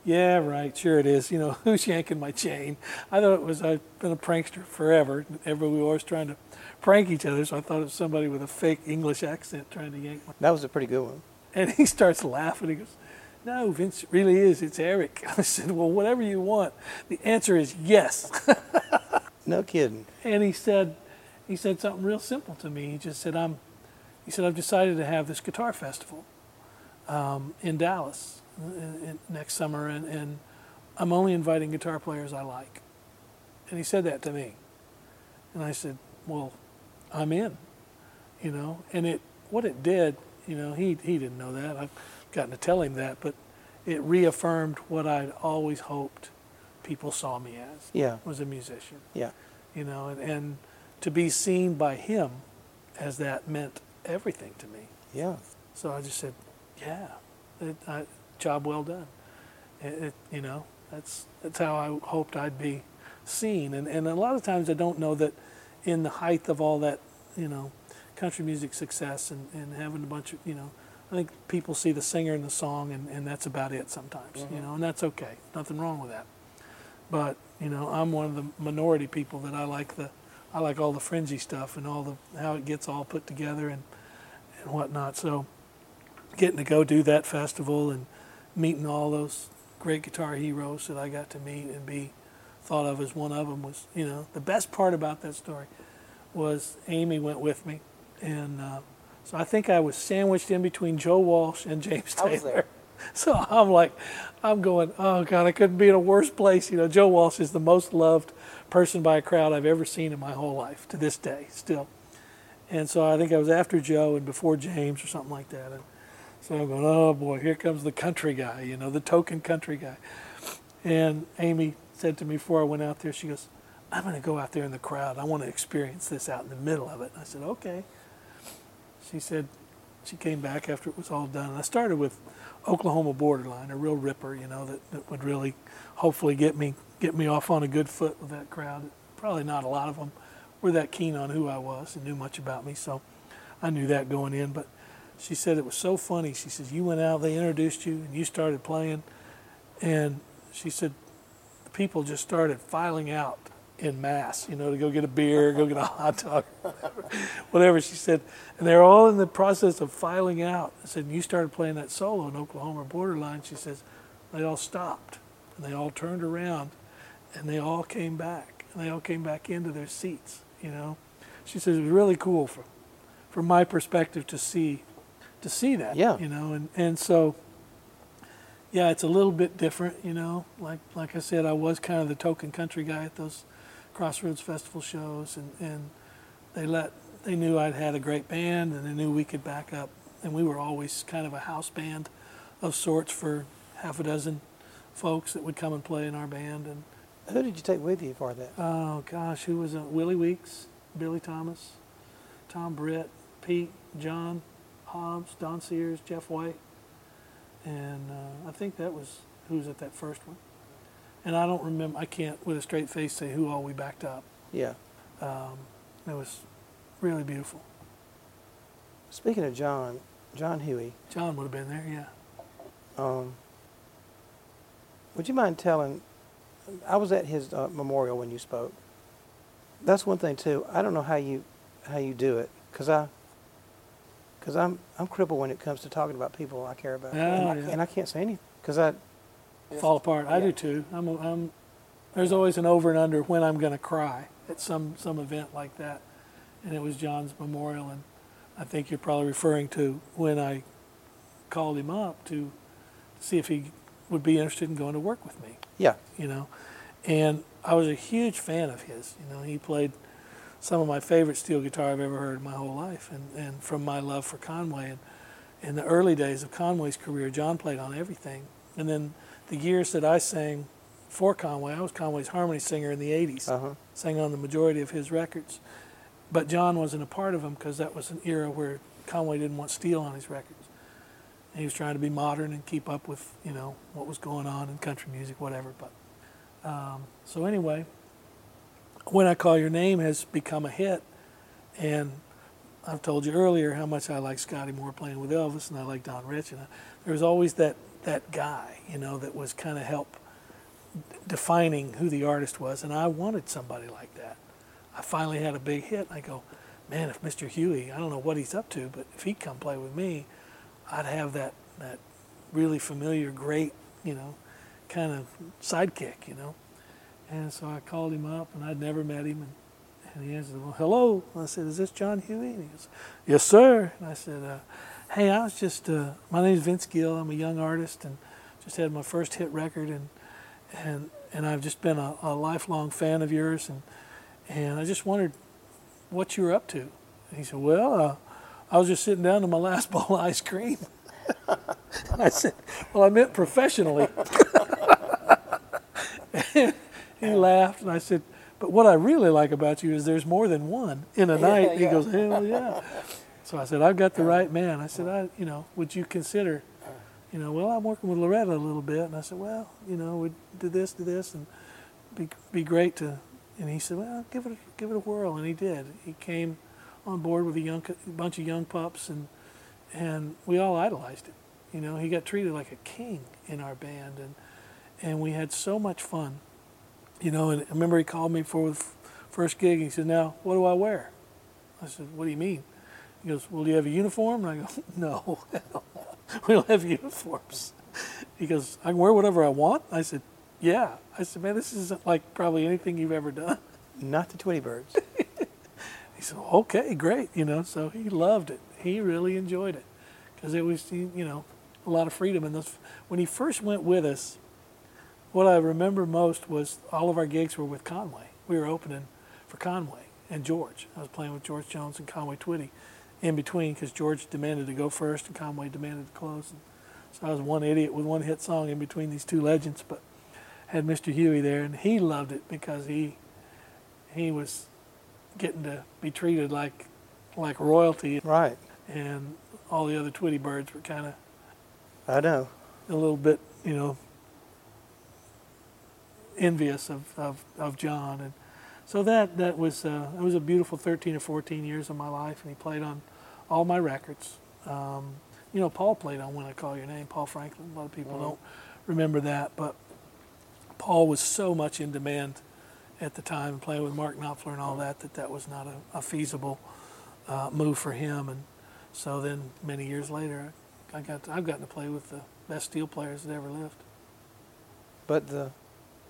Speaker 2: "Yeah, right, sure it is. You know, who's yanking my chain?" I thought it was I've been a prankster forever. Everybody was always trying to prank each other, so I thought it was somebody with a fake English accent trying to yank my.
Speaker 1: that was a pretty good one.
Speaker 2: And he starts laughing. He goes, "No, Vince, it really is. It's Eric." I said, "Well, whatever you want." The answer is yes.
Speaker 1: No kidding.
Speaker 2: and he said he said something real simple to me. He just said, "I'm," he said, "I've decided to have this guitar festival um, in Dallas in, in, next summer, and, and I'm only inviting guitar players I like." And he said that to me, and I said, "Well, I'm in," you know. And it what it did, you know, he he didn't know that. I've gotten to tell him that, but it reaffirmed what I'd always hoped people saw me as
Speaker 1: Yeah,
Speaker 2: was a musician
Speaker 1: yeah,
Speaker 2: you know, and, and to be seen by him as that meant everything to me.
Speaker 1: yeah.
Speaker 2: So I just said, yeah, it, I, job well done. It, it, you know, that's that's how I hoped I'd be seen. And and a lot of times I don't know that in the height of all that, you know, country music success and, and having a bunch of, you know, I think people see the singer and the song and, and that's about it sometimes, you mm-hmm. know, and that's okay. Nothing wrong with that. But, you know, I'm one of the minority people that I like the I like all the fringy stuff and all the how it gets all put together and and whatnot. So getting to go do that festival and meeting all those great guitar heroes that I got to meet and be thought of as one of them was, you know, the best part about that story was Amy went with me, and uh, so I think I was sandwiched in between Joe Walsh and James
Speaker 1: I was
Speaker 2: Taylor.
Speaker 1: there.
Speaker 2: So I'm like, I'm going, oh God, I couldn't be in a worse place. You know, Joe Walsh is the most loved person by a crowd I've ever seen in my whole life to this day, still. And so I think I was after Joe and before James or something like that. And so I'm going, oh boy, here comes the country guy, you know, the token country guy. And Amy said to me before I went out there, she goes, I'm going to go out there in the crowd. I want to experience this out in the middle of it. And I said, okay. She said, she came back after it was all done. And I started with Oklahoma Borderline, a real ripper, you know, that, that would really hopefully get me get me off on a good foot with that crowd. Probably not a lot of them were that keen on who I was and knew much about me, so I knew that going in. But she said it was so funny. She says you went out, they introduced you, and you started playing, and she said the people just started filing out in mass, you know, to go get a beer, go get a hot dog, whatever, whatever. She said, and they're all in the process of filing out. I said, and you started playing that solo in Oklahoma Borderline. She says, they all stopped and they all turned around and they all came back and they all came back into their seats, you know. She says it was really cool from from my perspective to see to see that,
Speaker 1: Yeah.
Speaker 2: you know, and and so yeah, it's a little bit different, you know. Like like I said, I was kind of the token country guy at those Crossroads Festival shows, and and they let they knew I'd had a great band, and they knew we could back up, and we were always kind of a house band of sorts for half a dozen folks that would come and play in our band, and
Speaker 1: Who did you take with you for that?
Speaker 2: oh gosh, who was it? Willie Weeks, Billy Thomas, Tom Britt, Pete, John, Hobbs, Dawn Sears, Jeff White, and uh, I think that was who was at that first one. And I don't remember. I can't with a straight face say who all we backed up.
Speaker 1: Yeah.
Speaker 2: Um, it was really beautiful.
Speaker 1: Speaking of John, John Hughey,
Speaker 2: John would have been there, yeah.
Speaker 1: um, would you mind telling? I was at his uh, memorial when you spoke. That's one thing too. I don't know how you how you do it because I because I'm I'm crippled when it comes to talking about people I care about,
Speaker 2: Oh,
Speaker 1: and, I, and I can't say anything because I
Speaker 2: fall apart. I
Speaker 1: Yeah.
Speaker 2: do too. I'm, I'm, there's always an over and under when I'm going to cry at some, some event like that. And it was John's memorial. And I think you're probably referring to when I called him up to see if he would be interested in going to work with me,
Speaker 1: yeah
Speaker 2: you know. And I was a huge fan of his. You know, he played some of my favorite steel guitar I've ever heard in my whole life. And, and from my love for Conway. And in the early days of Conway's career, John played on everything. And then the years that I sang for Conway, I was Conway's harmony singer in the 80s,
Speaker 1: uh huh
Speaker 2: sang on the majority of his records. But John wasn't a part of them because that was an era where Conway didn't want steel on his records. He was trying to be modern and keep up with, you know, what was going on in country music, whatever. But um, so anyway, when I call your name has become a hit, and I've told you earlier how much I like Scotty Moore playing with Elvis, and I like Don Rich, and I, there was always that that guy, you know, that was kind of help defining who the artist was, and I wanted somebody like that. I finally had a big hit, and I go, man, if Mr. Hughey, I don't know what he's up to, but if he'd come play with me, I'd have that that really familiar, great, you know, kind of sidekick, you know. And so I called him up, and I'd never met him, and, and he answered, well, hello. And I said, is this John Hughey? And he goes, yes, sir. And I said, uh, hey, I was just, uh, my name's Vince Gill. I'm a young artist, and just had my first hit record, and and and I've just been a, a lifelong fan of yours, and and I just wondered what you were up to. And he said, well, uh, I was just sitting down to my last bowl of ice cream. I said, well, I meant professionally. he laughed, and I said, but what I really like about you is there's more than one in a night. And he goes, hell yeah. So I said, I've got the right man. I said, I, you know, would you consider, you know, well, I'm working with Loretta a little bit, and I said, well, you know, we'd do this, do this, and be be great to. And he said, well, give it a, give it a whirl, and he did. He came on board with a young bunch of young pups, and and we all idolized him. You know, he got treated like a king in our band, and and we had so much fun. You know, and I remember he called me for the first gig. And he said, "Now, what do I wear?" I said, "What do you mean?" He goes, "Well, do you have a uniform?" And I go, "No, we don't have uniforms." He goes, "I can wear whatever I want." I said, "Yeah." I said, "Man, this isn't like probably anything you've ever done."
Speaker 1: not the Twitty Birds.
Speaker 2: He said, "Okay, great." You know, so he loved it. He really enjoyed it because it was, you know, a lot of freedom. And those, when he first went with us, what I remember most was all of our gigs were with Conway. We were opening for Conway and George. I was playing with George Jones and Conway Twitty in between because George demanded to go first and Conway demanded to close. And so I was one idiot with one hit song in between these two legends, but had Mr. Hughey there, and he loved it because he he was getting to be treated like like royalty,
Speaker 1: right.
Speaker 2: and all the other Twitty birds were kind of
Speaker 1: I know.
Speaker 2: a little bit, you know, envious of, of, of John, and so that that was uh, it was a beautiful 13 or 14 years of my life, and he played on all my records, Um, you know, Paul played on When I Call Your Name, Paul Franklin. A lot of people don't remember that, but Paul was so much in demand at the time, playing with Mark Knopfler and all that, that that was not a, a feasible uh, move for him. And so then, many years later, I got to, I've gotten to play with the best steel players that ever lived.
Speaker 1: But the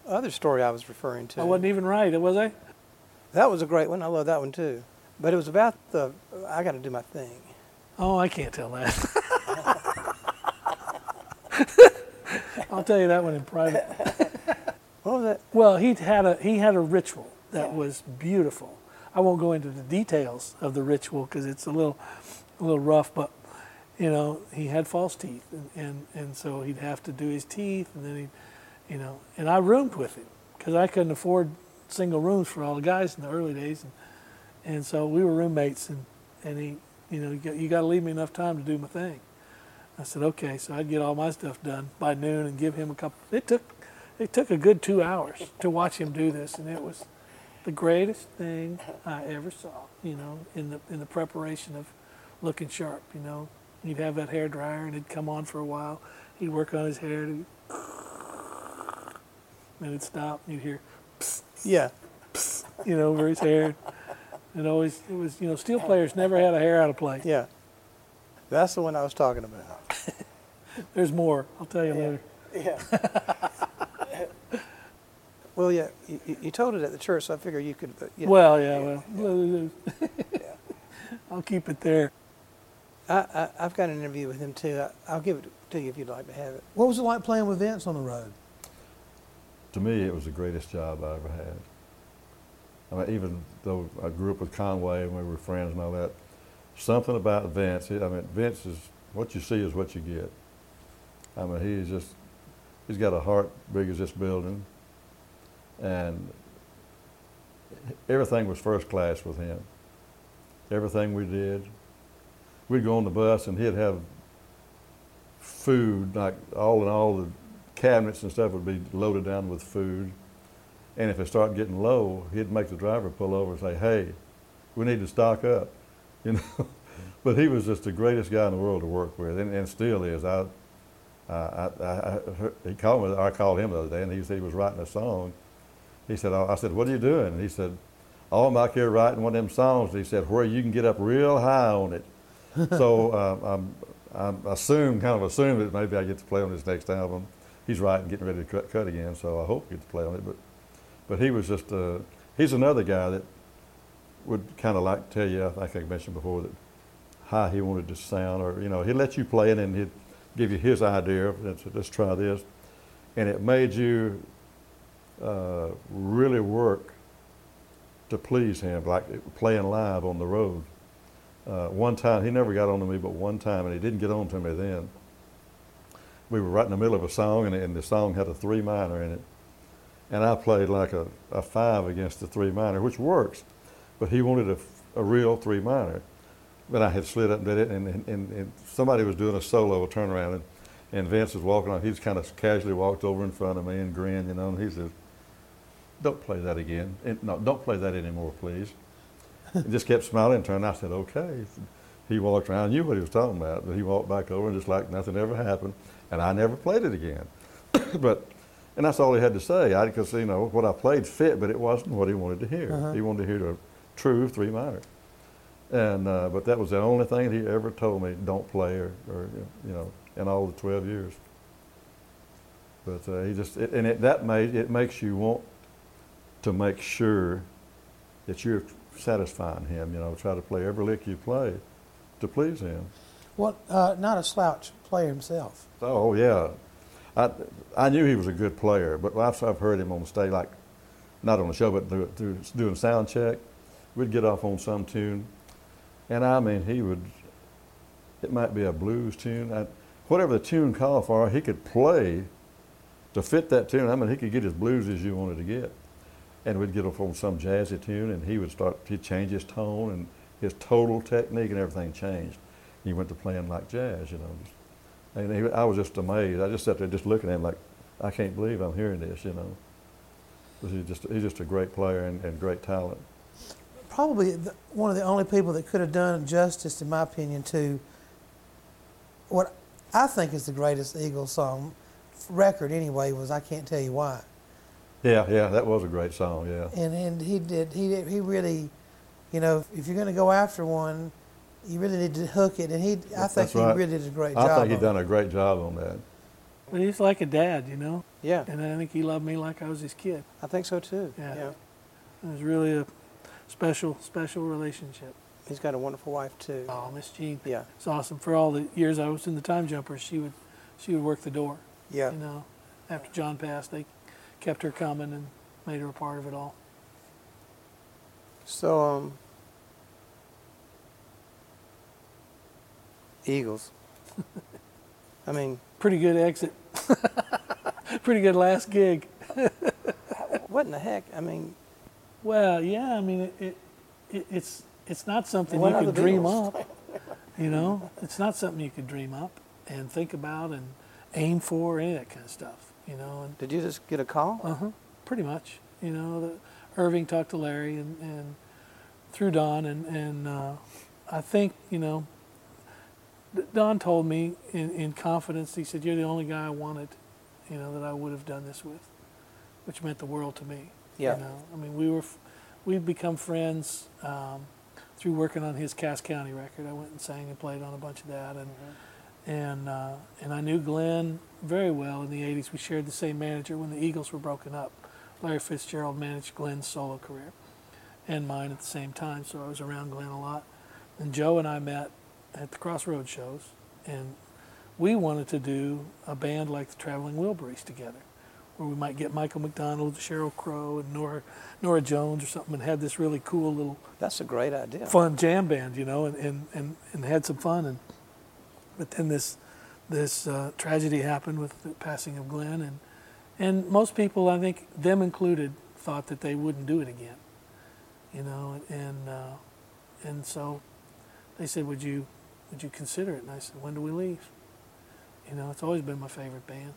Speaker 1: other story I was referring to,
Speaker 2: I wasn't even right, was I?
Speaker 1: that was a great one. I love that one too. But it was about the, I got to do my thing.
Speaker 2: Oh, I can't tell that. I'll tell you that one in private.
Speaker 1: What was that?
Speaker 2: Well, he had a he had a ritual that was beautiful. I won't go into the details of the ritual because it's a little a little rough, but you know he had false teeth, and, and and so he'd have to do his teeth, and then he, you know, and I roomed with him because I couldn't afford single rooms for all the guys in the early days, and and so we were roommates, and and he, you know, you got, you got to leave me enough time to do my thing. I said okay, so I'd get all my stuff done by noon and give him a couple. It took it took a good two hours to watch him do this, and it was the greatest thing I ever saw. You know, in the in the preparation of looking sharp. You know, he'd have that hair dryer, and it'd come on for a while. He'd work on his hair, and it'd stop. And you'd hear, psst,
Speaker 1: Yeah.
Speaker 2: psst, you know, over his hair. And always, it was, you know, steel players never had a hair out of place.
Speaker 1: Yeah. That's the one I was talking about.
Speaker 2: There's more. I'll tell you later.
Speaker 1: Yeah. well, yeah, you, you- you told it at the church, so I figure you could. uh, yeah.
Speaker 2: Well, yeah, well, I'll keep it there.
Speaker 1: I, I, I've got an interview with him too. I, I'll give it to you if you'd like to have it.
Speaker 5: What was it like playing with Vince on the road?
Speaker 6: to me, it was the greatest job I ever had. I mean, even though I grew up with Conway and we were friends and all that, something about Vince. I mean, Vince is what you see is what you get. I mean, he's just he's got a heart big as this building, and everything was first class with him. Everything we did, we'd go on the bus and he'd have food like all in all the cabinets and stuff would be loaded down with food. And if it started getting low, he'd make the driver pull over and say, "Hey, we need to stock up," you know. but he was just the greatest guy in the world to work with, and, and still is. I, I, I, I, he called me. I called him the other day, and he said he was writing a song. He said, "I said, what are you doing?" He said, "Oh, I'm out here writing one of them songs." He said, "Where you can get up real high on it." so um, I'm, I'm assume, kind of assume that maybe I get to play on his next album. He's writing, getting ready to cut, cut again, so I hope I get to play on it. But, but he was just, uh, he's another guy that would kind of like tell you, I think I mentioned before, that how he wanted to sound, or, you know, he'd let you play it and he'd give you his idea, let's, let's try this. And it made you really work to please him, like playing live on the road. Uh, one time, he never got on to me, but one time, and he didn't get on to me then. We were right in the middle of a song, and, and the song had a three minor in it. And I played like a, a five against the three minor, which works. But he wanted a, a real three minor. But I had slid up and did it, and, and, and, and somebody was doing a solo, a turnaround, and, and Vince was walking on. He just kind of casually walked over in front of me and grinned, you know, and he said, Don't play that again. No, don't play that anymore, please. and just kept smiling and turned. I said, okay. He walked around, knew what he was talking about, but he walked back over and just like nothing ever happened. And I never played it again. but, and that's all he had to say. I, because, you know, what I played fit, but it wasn't what he wanted to hear.
Speaker 5: Uh-huh.
Speaker 6: He wanted to hear a true three minor. And, uh, but that was the only thing he ever told me, don't play or, or you know, in all the 12 years. But uh, he just, it, and it, that made, it makes you want to make sure that you're satisfying him, you know, try to play every lick you play to please him.
Speaker 5: Well, Uh, not a slouch player himself.
Speaker 6: Oh yeah, I I knew he was a good player, but I've, I've heard him on the stage, like not on the show, but through, through doing sound check. We'd get off on some tune, and I mean he would. It might be a blues tune, I, whatever the tune called for, he could play to fit that tune. I mean he could get as blues as you wanted to get, and we'd get off on some jazzy tune, and he would start. He'd change his tone and his total technique and everything changed. He went to playing like jazz, you know. And he, I was just amazed. I just sat there just looking at him like, I can't believe I'm hearing this, you know. He's just, he's just a great player and, and great talent.
Speaker 5: Probably the, one of the only people that could have done justice, in my opinion, to what I think is the greatest Eagles song record anyway was I can't tell you why.
Speaker 6: Yeah, yeah, that was a great song. Yeah.
Speaker 5: And and he did he did, he really, you know, if you're going to go after one, you really need to hook it. And he I think
Speaker 6: That's
Speaker 5: he
Speaker 6: right.
Speaker 5: really did a great
Speaker 6: I
Speaker 5: job.
Speaker 6: I think he done a great job on that.
Speaker 2: But he's like a dad, you know,
Speaker 1: Yeah,
Speaker 2: and I think he loved me like I was his kid.
Speaker 1: I think so too.
Speaker 2: Yeah.
Speaker 1: yeah.
Speaker 2: It was really a special, special relationship.
Speaker 1: He's got a wonderful wife too.
Speaker 2: Oh, Miss Jean.
Speaker 1: Yeah,
Speaker 2: It's awesome. For all the years I was in the time jumper, she would she would work the door.
Speaker 1: yeah.
Speaker 2: You know, after John passed, they kept her coming and made her a part of it all.
Speaker 1: So, um, Eagles. I mean,
Speaker 2: Pretty good exit. Pretty good last gig.
Speaker 1: what in the heck? I mean,
Speaker 2: Well, yeah. I mean, it, it, it it's it's not something you could dream up. You know, it's not something you could dream up and think about and aim for, any of that kind of stuff. You know, and
Speaker 1: did you just get a call?
Speaker 2: Uh huh. Pretty much. You know, the, Irving talked to Larry and, and through Don, and and uh, I think you know. Don told me in, in confidence. He said, "You're the only guy I wanted, you know, that I would have done this with," which meant the world to me.
Speaker 1: Yeah.
Speaker 2: You know, I mean, we were, we've become friends um, through working on his Cass County record. I went and sang and played on a bunch of that, and and uh, and I knew Glenn very well in the '80s. We shared the same manager when the Eagles were broken up. Larry Fitzgerald managed Glenn's solo career and mine at the same time, so I was around Glenn a lot. And Joe and I met at the Crossroads shows, and we wanted to do a band like the Traveling Wilburys together, where we might get Michael McDonald, Sheryl Crow, and Norah Norah Jones or something, and had this really cool little
Speaker 1: That's a great idea.
Speaker 2: fun jam band, you know, and, and, and, and had some fun. And but then this this uh, tragedy happened with the passing of Glenn, and and most people, I think them included, thought that they wouldn't do it again, you know, and uh, and so they said, would you would you consider it? And I said, when do we leave? You know, it's always been my favorite band,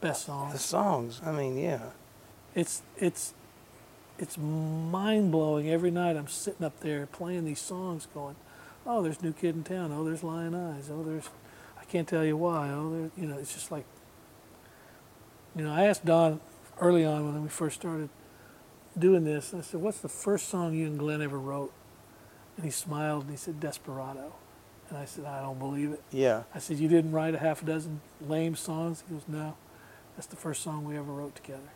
Speaker 2: best songs
Speaker 1: The songs. I mean, yeah.
Speaker 2: it's it's it's mind blowing every night. I'm sitting up there playing these songs, going, "Oh, there's New Kid in Town. Oh, there's Lyin' Eyes. Oh, there's can't tell you why. Oh, you know, it's just like, you know, I asked Don early on when we first started doing this. I said, "What's the first song you and Glenn ever wrote?" And he smiled and he said, "Desperado." And I said, "I don't believe it."
Speaker 1: Yeah.
Speaker 2: I said, "You didn't write a half a dozen lame songs?" He goes, "No, that's the first song we ever wrote together.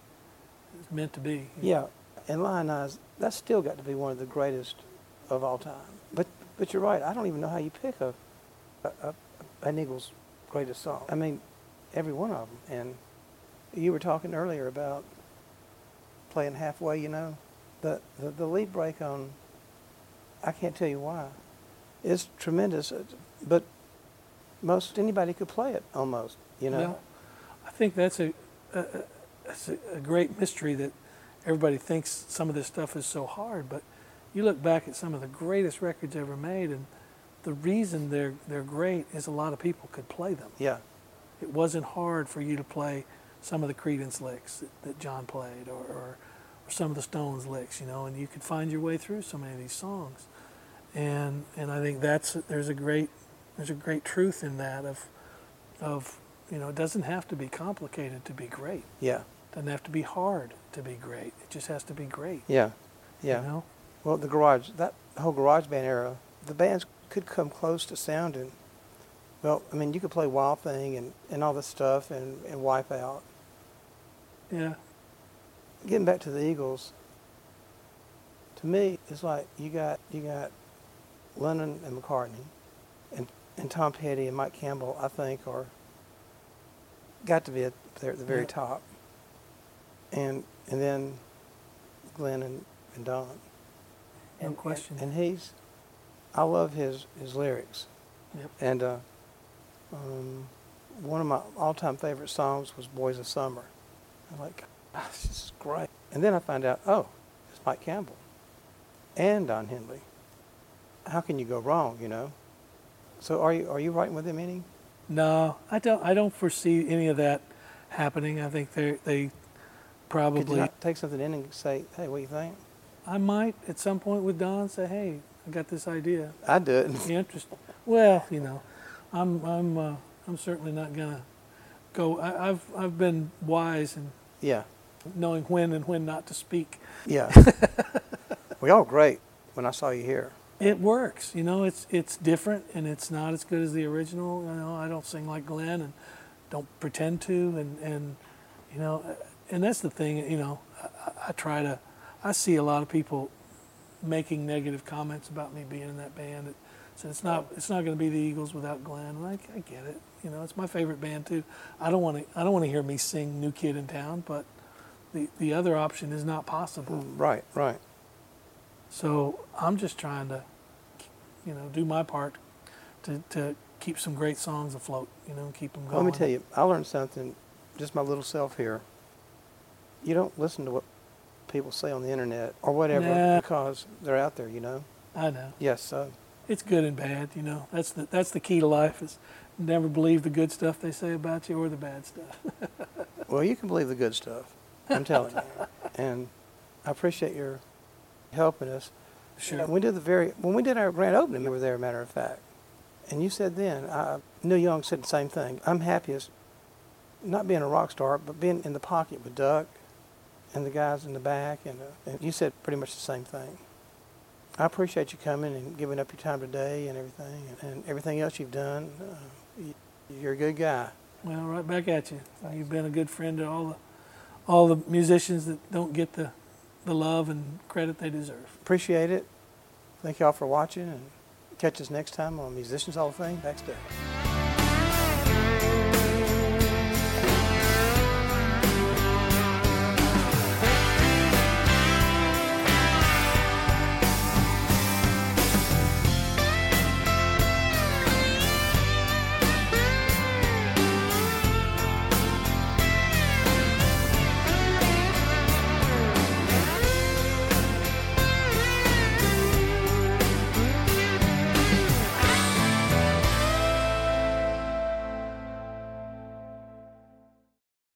Speaker 2: It was meant to be."
Speaker 1: Yeah. And Lyin' Eyes, that's still got to be one of the greatest of all time. But but you're right. I don't even know how you pick a, a, a an Eagles greatest song. I mean, every one of them. And you were talking earlier about playing halfway. You know, the the, the lead break on I can't tell you why. It's tremendous. uh, But most anybody could play it almost. You know.
Speaker 2: Well, I think that's a, a, a, that's a, a great mystery that everybody thinks some of this stuff is so hard. But you look back at some of the greatest records ever made, and the reason they're they're great is a lot of people could play them.
Speaker 1: yeah.
Speaker 2: It wasn't hard for you to play some of the Creedence licks that, that John played, or, or or some of the Stones licks, you know, and you could find your way through so many of these songs. And and I think that's there's a great there's a great truth in that of of you know it doesn't have to be complicated to be great.
Speaker 1: Yeah.
Speaker 2: It doesn't have to be hard to be great. It just has to be great.
Speaker 1: Yeah. Yeah.
Speaker 2: You know?
Speaker 1: Well, the garage, that whole garage band era, the bands could come close to sounding. Well, I mean, you could play Wild Thing and, and all this stuff and, and Wipe Out.
Speaker 2: Yeah.
Speaker 1: Getting back to the Eagles, to me, it's like you got you got Lennon and McCartney, and and Tom Petty and Mike Campbell. I think are got to be at, there at the very
Speaker 2: Yeah.
Speaker 1: top, and and then Glenn and, and Don.
Speaker 2: No
Speaker 1: And-
Speaker 2: question.
Speaker 1: And, he's, I love his his lyrics.
Speaker 2: Yep.
Speaker 1: And uh, um, one of my all-time favorite songs was "Boys of Summer." I'm like, "Ah, this is great. And then I find out, oh, it's Mike Campbell and Don Henley. How can you go wrong, you know? So are you are you writing with them any?
Speaker 2: No, I don't. I don't foresee any of that happening. I think they they probably.
Speaker 1: take something in and say, hey, what do you think?
Speaker 2: I might at some point with Don say, "Hey, I got this idea.
Speaker 1: I.
Speaker 2: You interested?" Well, you know, I'm I'm uh, I'm certainly not gonna go. I, I've I've been wise in
Speaker 1: Yeah,
Speaker 2: knowing when and when not to speak.
Speaker 1: yeah. we all great when I saw you here.
Speaker 2: It works, you know. It's it's different and it's not as good as the original. You know, I don't sing like Glenn and don't pretend to, and and you know, and that's the thing. You know, I, I try to. I see a lot of people making negative comments about me being in that band. It, so it's not it's not going to be the Eagles without Glenn, I, I get it. You know, it's my favorite band too. I don't want to I don't want to hear me sing "New Kid in Town," but the the other option is not possible.
Speaker 1: Right, right.
Speaker 2: So I'm just trying to, you know, do my part to, to keep some great songs afloat, you know, and keep them going.
Speaker 1: Let me tell you, I learned something, just my little self here. You don't listen to what people say on the internet or whatever
Speaker 2: Nah.
Speaker 1: because they're out there, you know?
Speaker 2: I know.
Speaker 1: Yes, so.
Speaker 2: It's good and bad, you know. That's the that's the key to life is never believe the good stuff they say about you or the bad stuff.
Speaker 1: Well, you can believe the good stuff. I'm telling you. And I appreciate your helping us.
Speaker 2: Sure.
Speaker 1: We did the very when we did our grand opening. You were there, matter of fact, and you said then. I, Neil Young said the same thing. I'm happiest not being a rock star, but being in the pocket with Duck and the guys in the back, and, uh, and you said pretty much the same thing. I appreciate you coming and giving up your time today and everything, and, and everything else you've done. Uh, you, you're a good guy.
Speaker 2: Well, right back at you. You've been a good friend to all the all the musicians that don't get the the love and credit they deserve.
Speaker 1: Appreciate it. Thank y'all for watching, and catch us next time on Musicians Hall of Fame Backstage.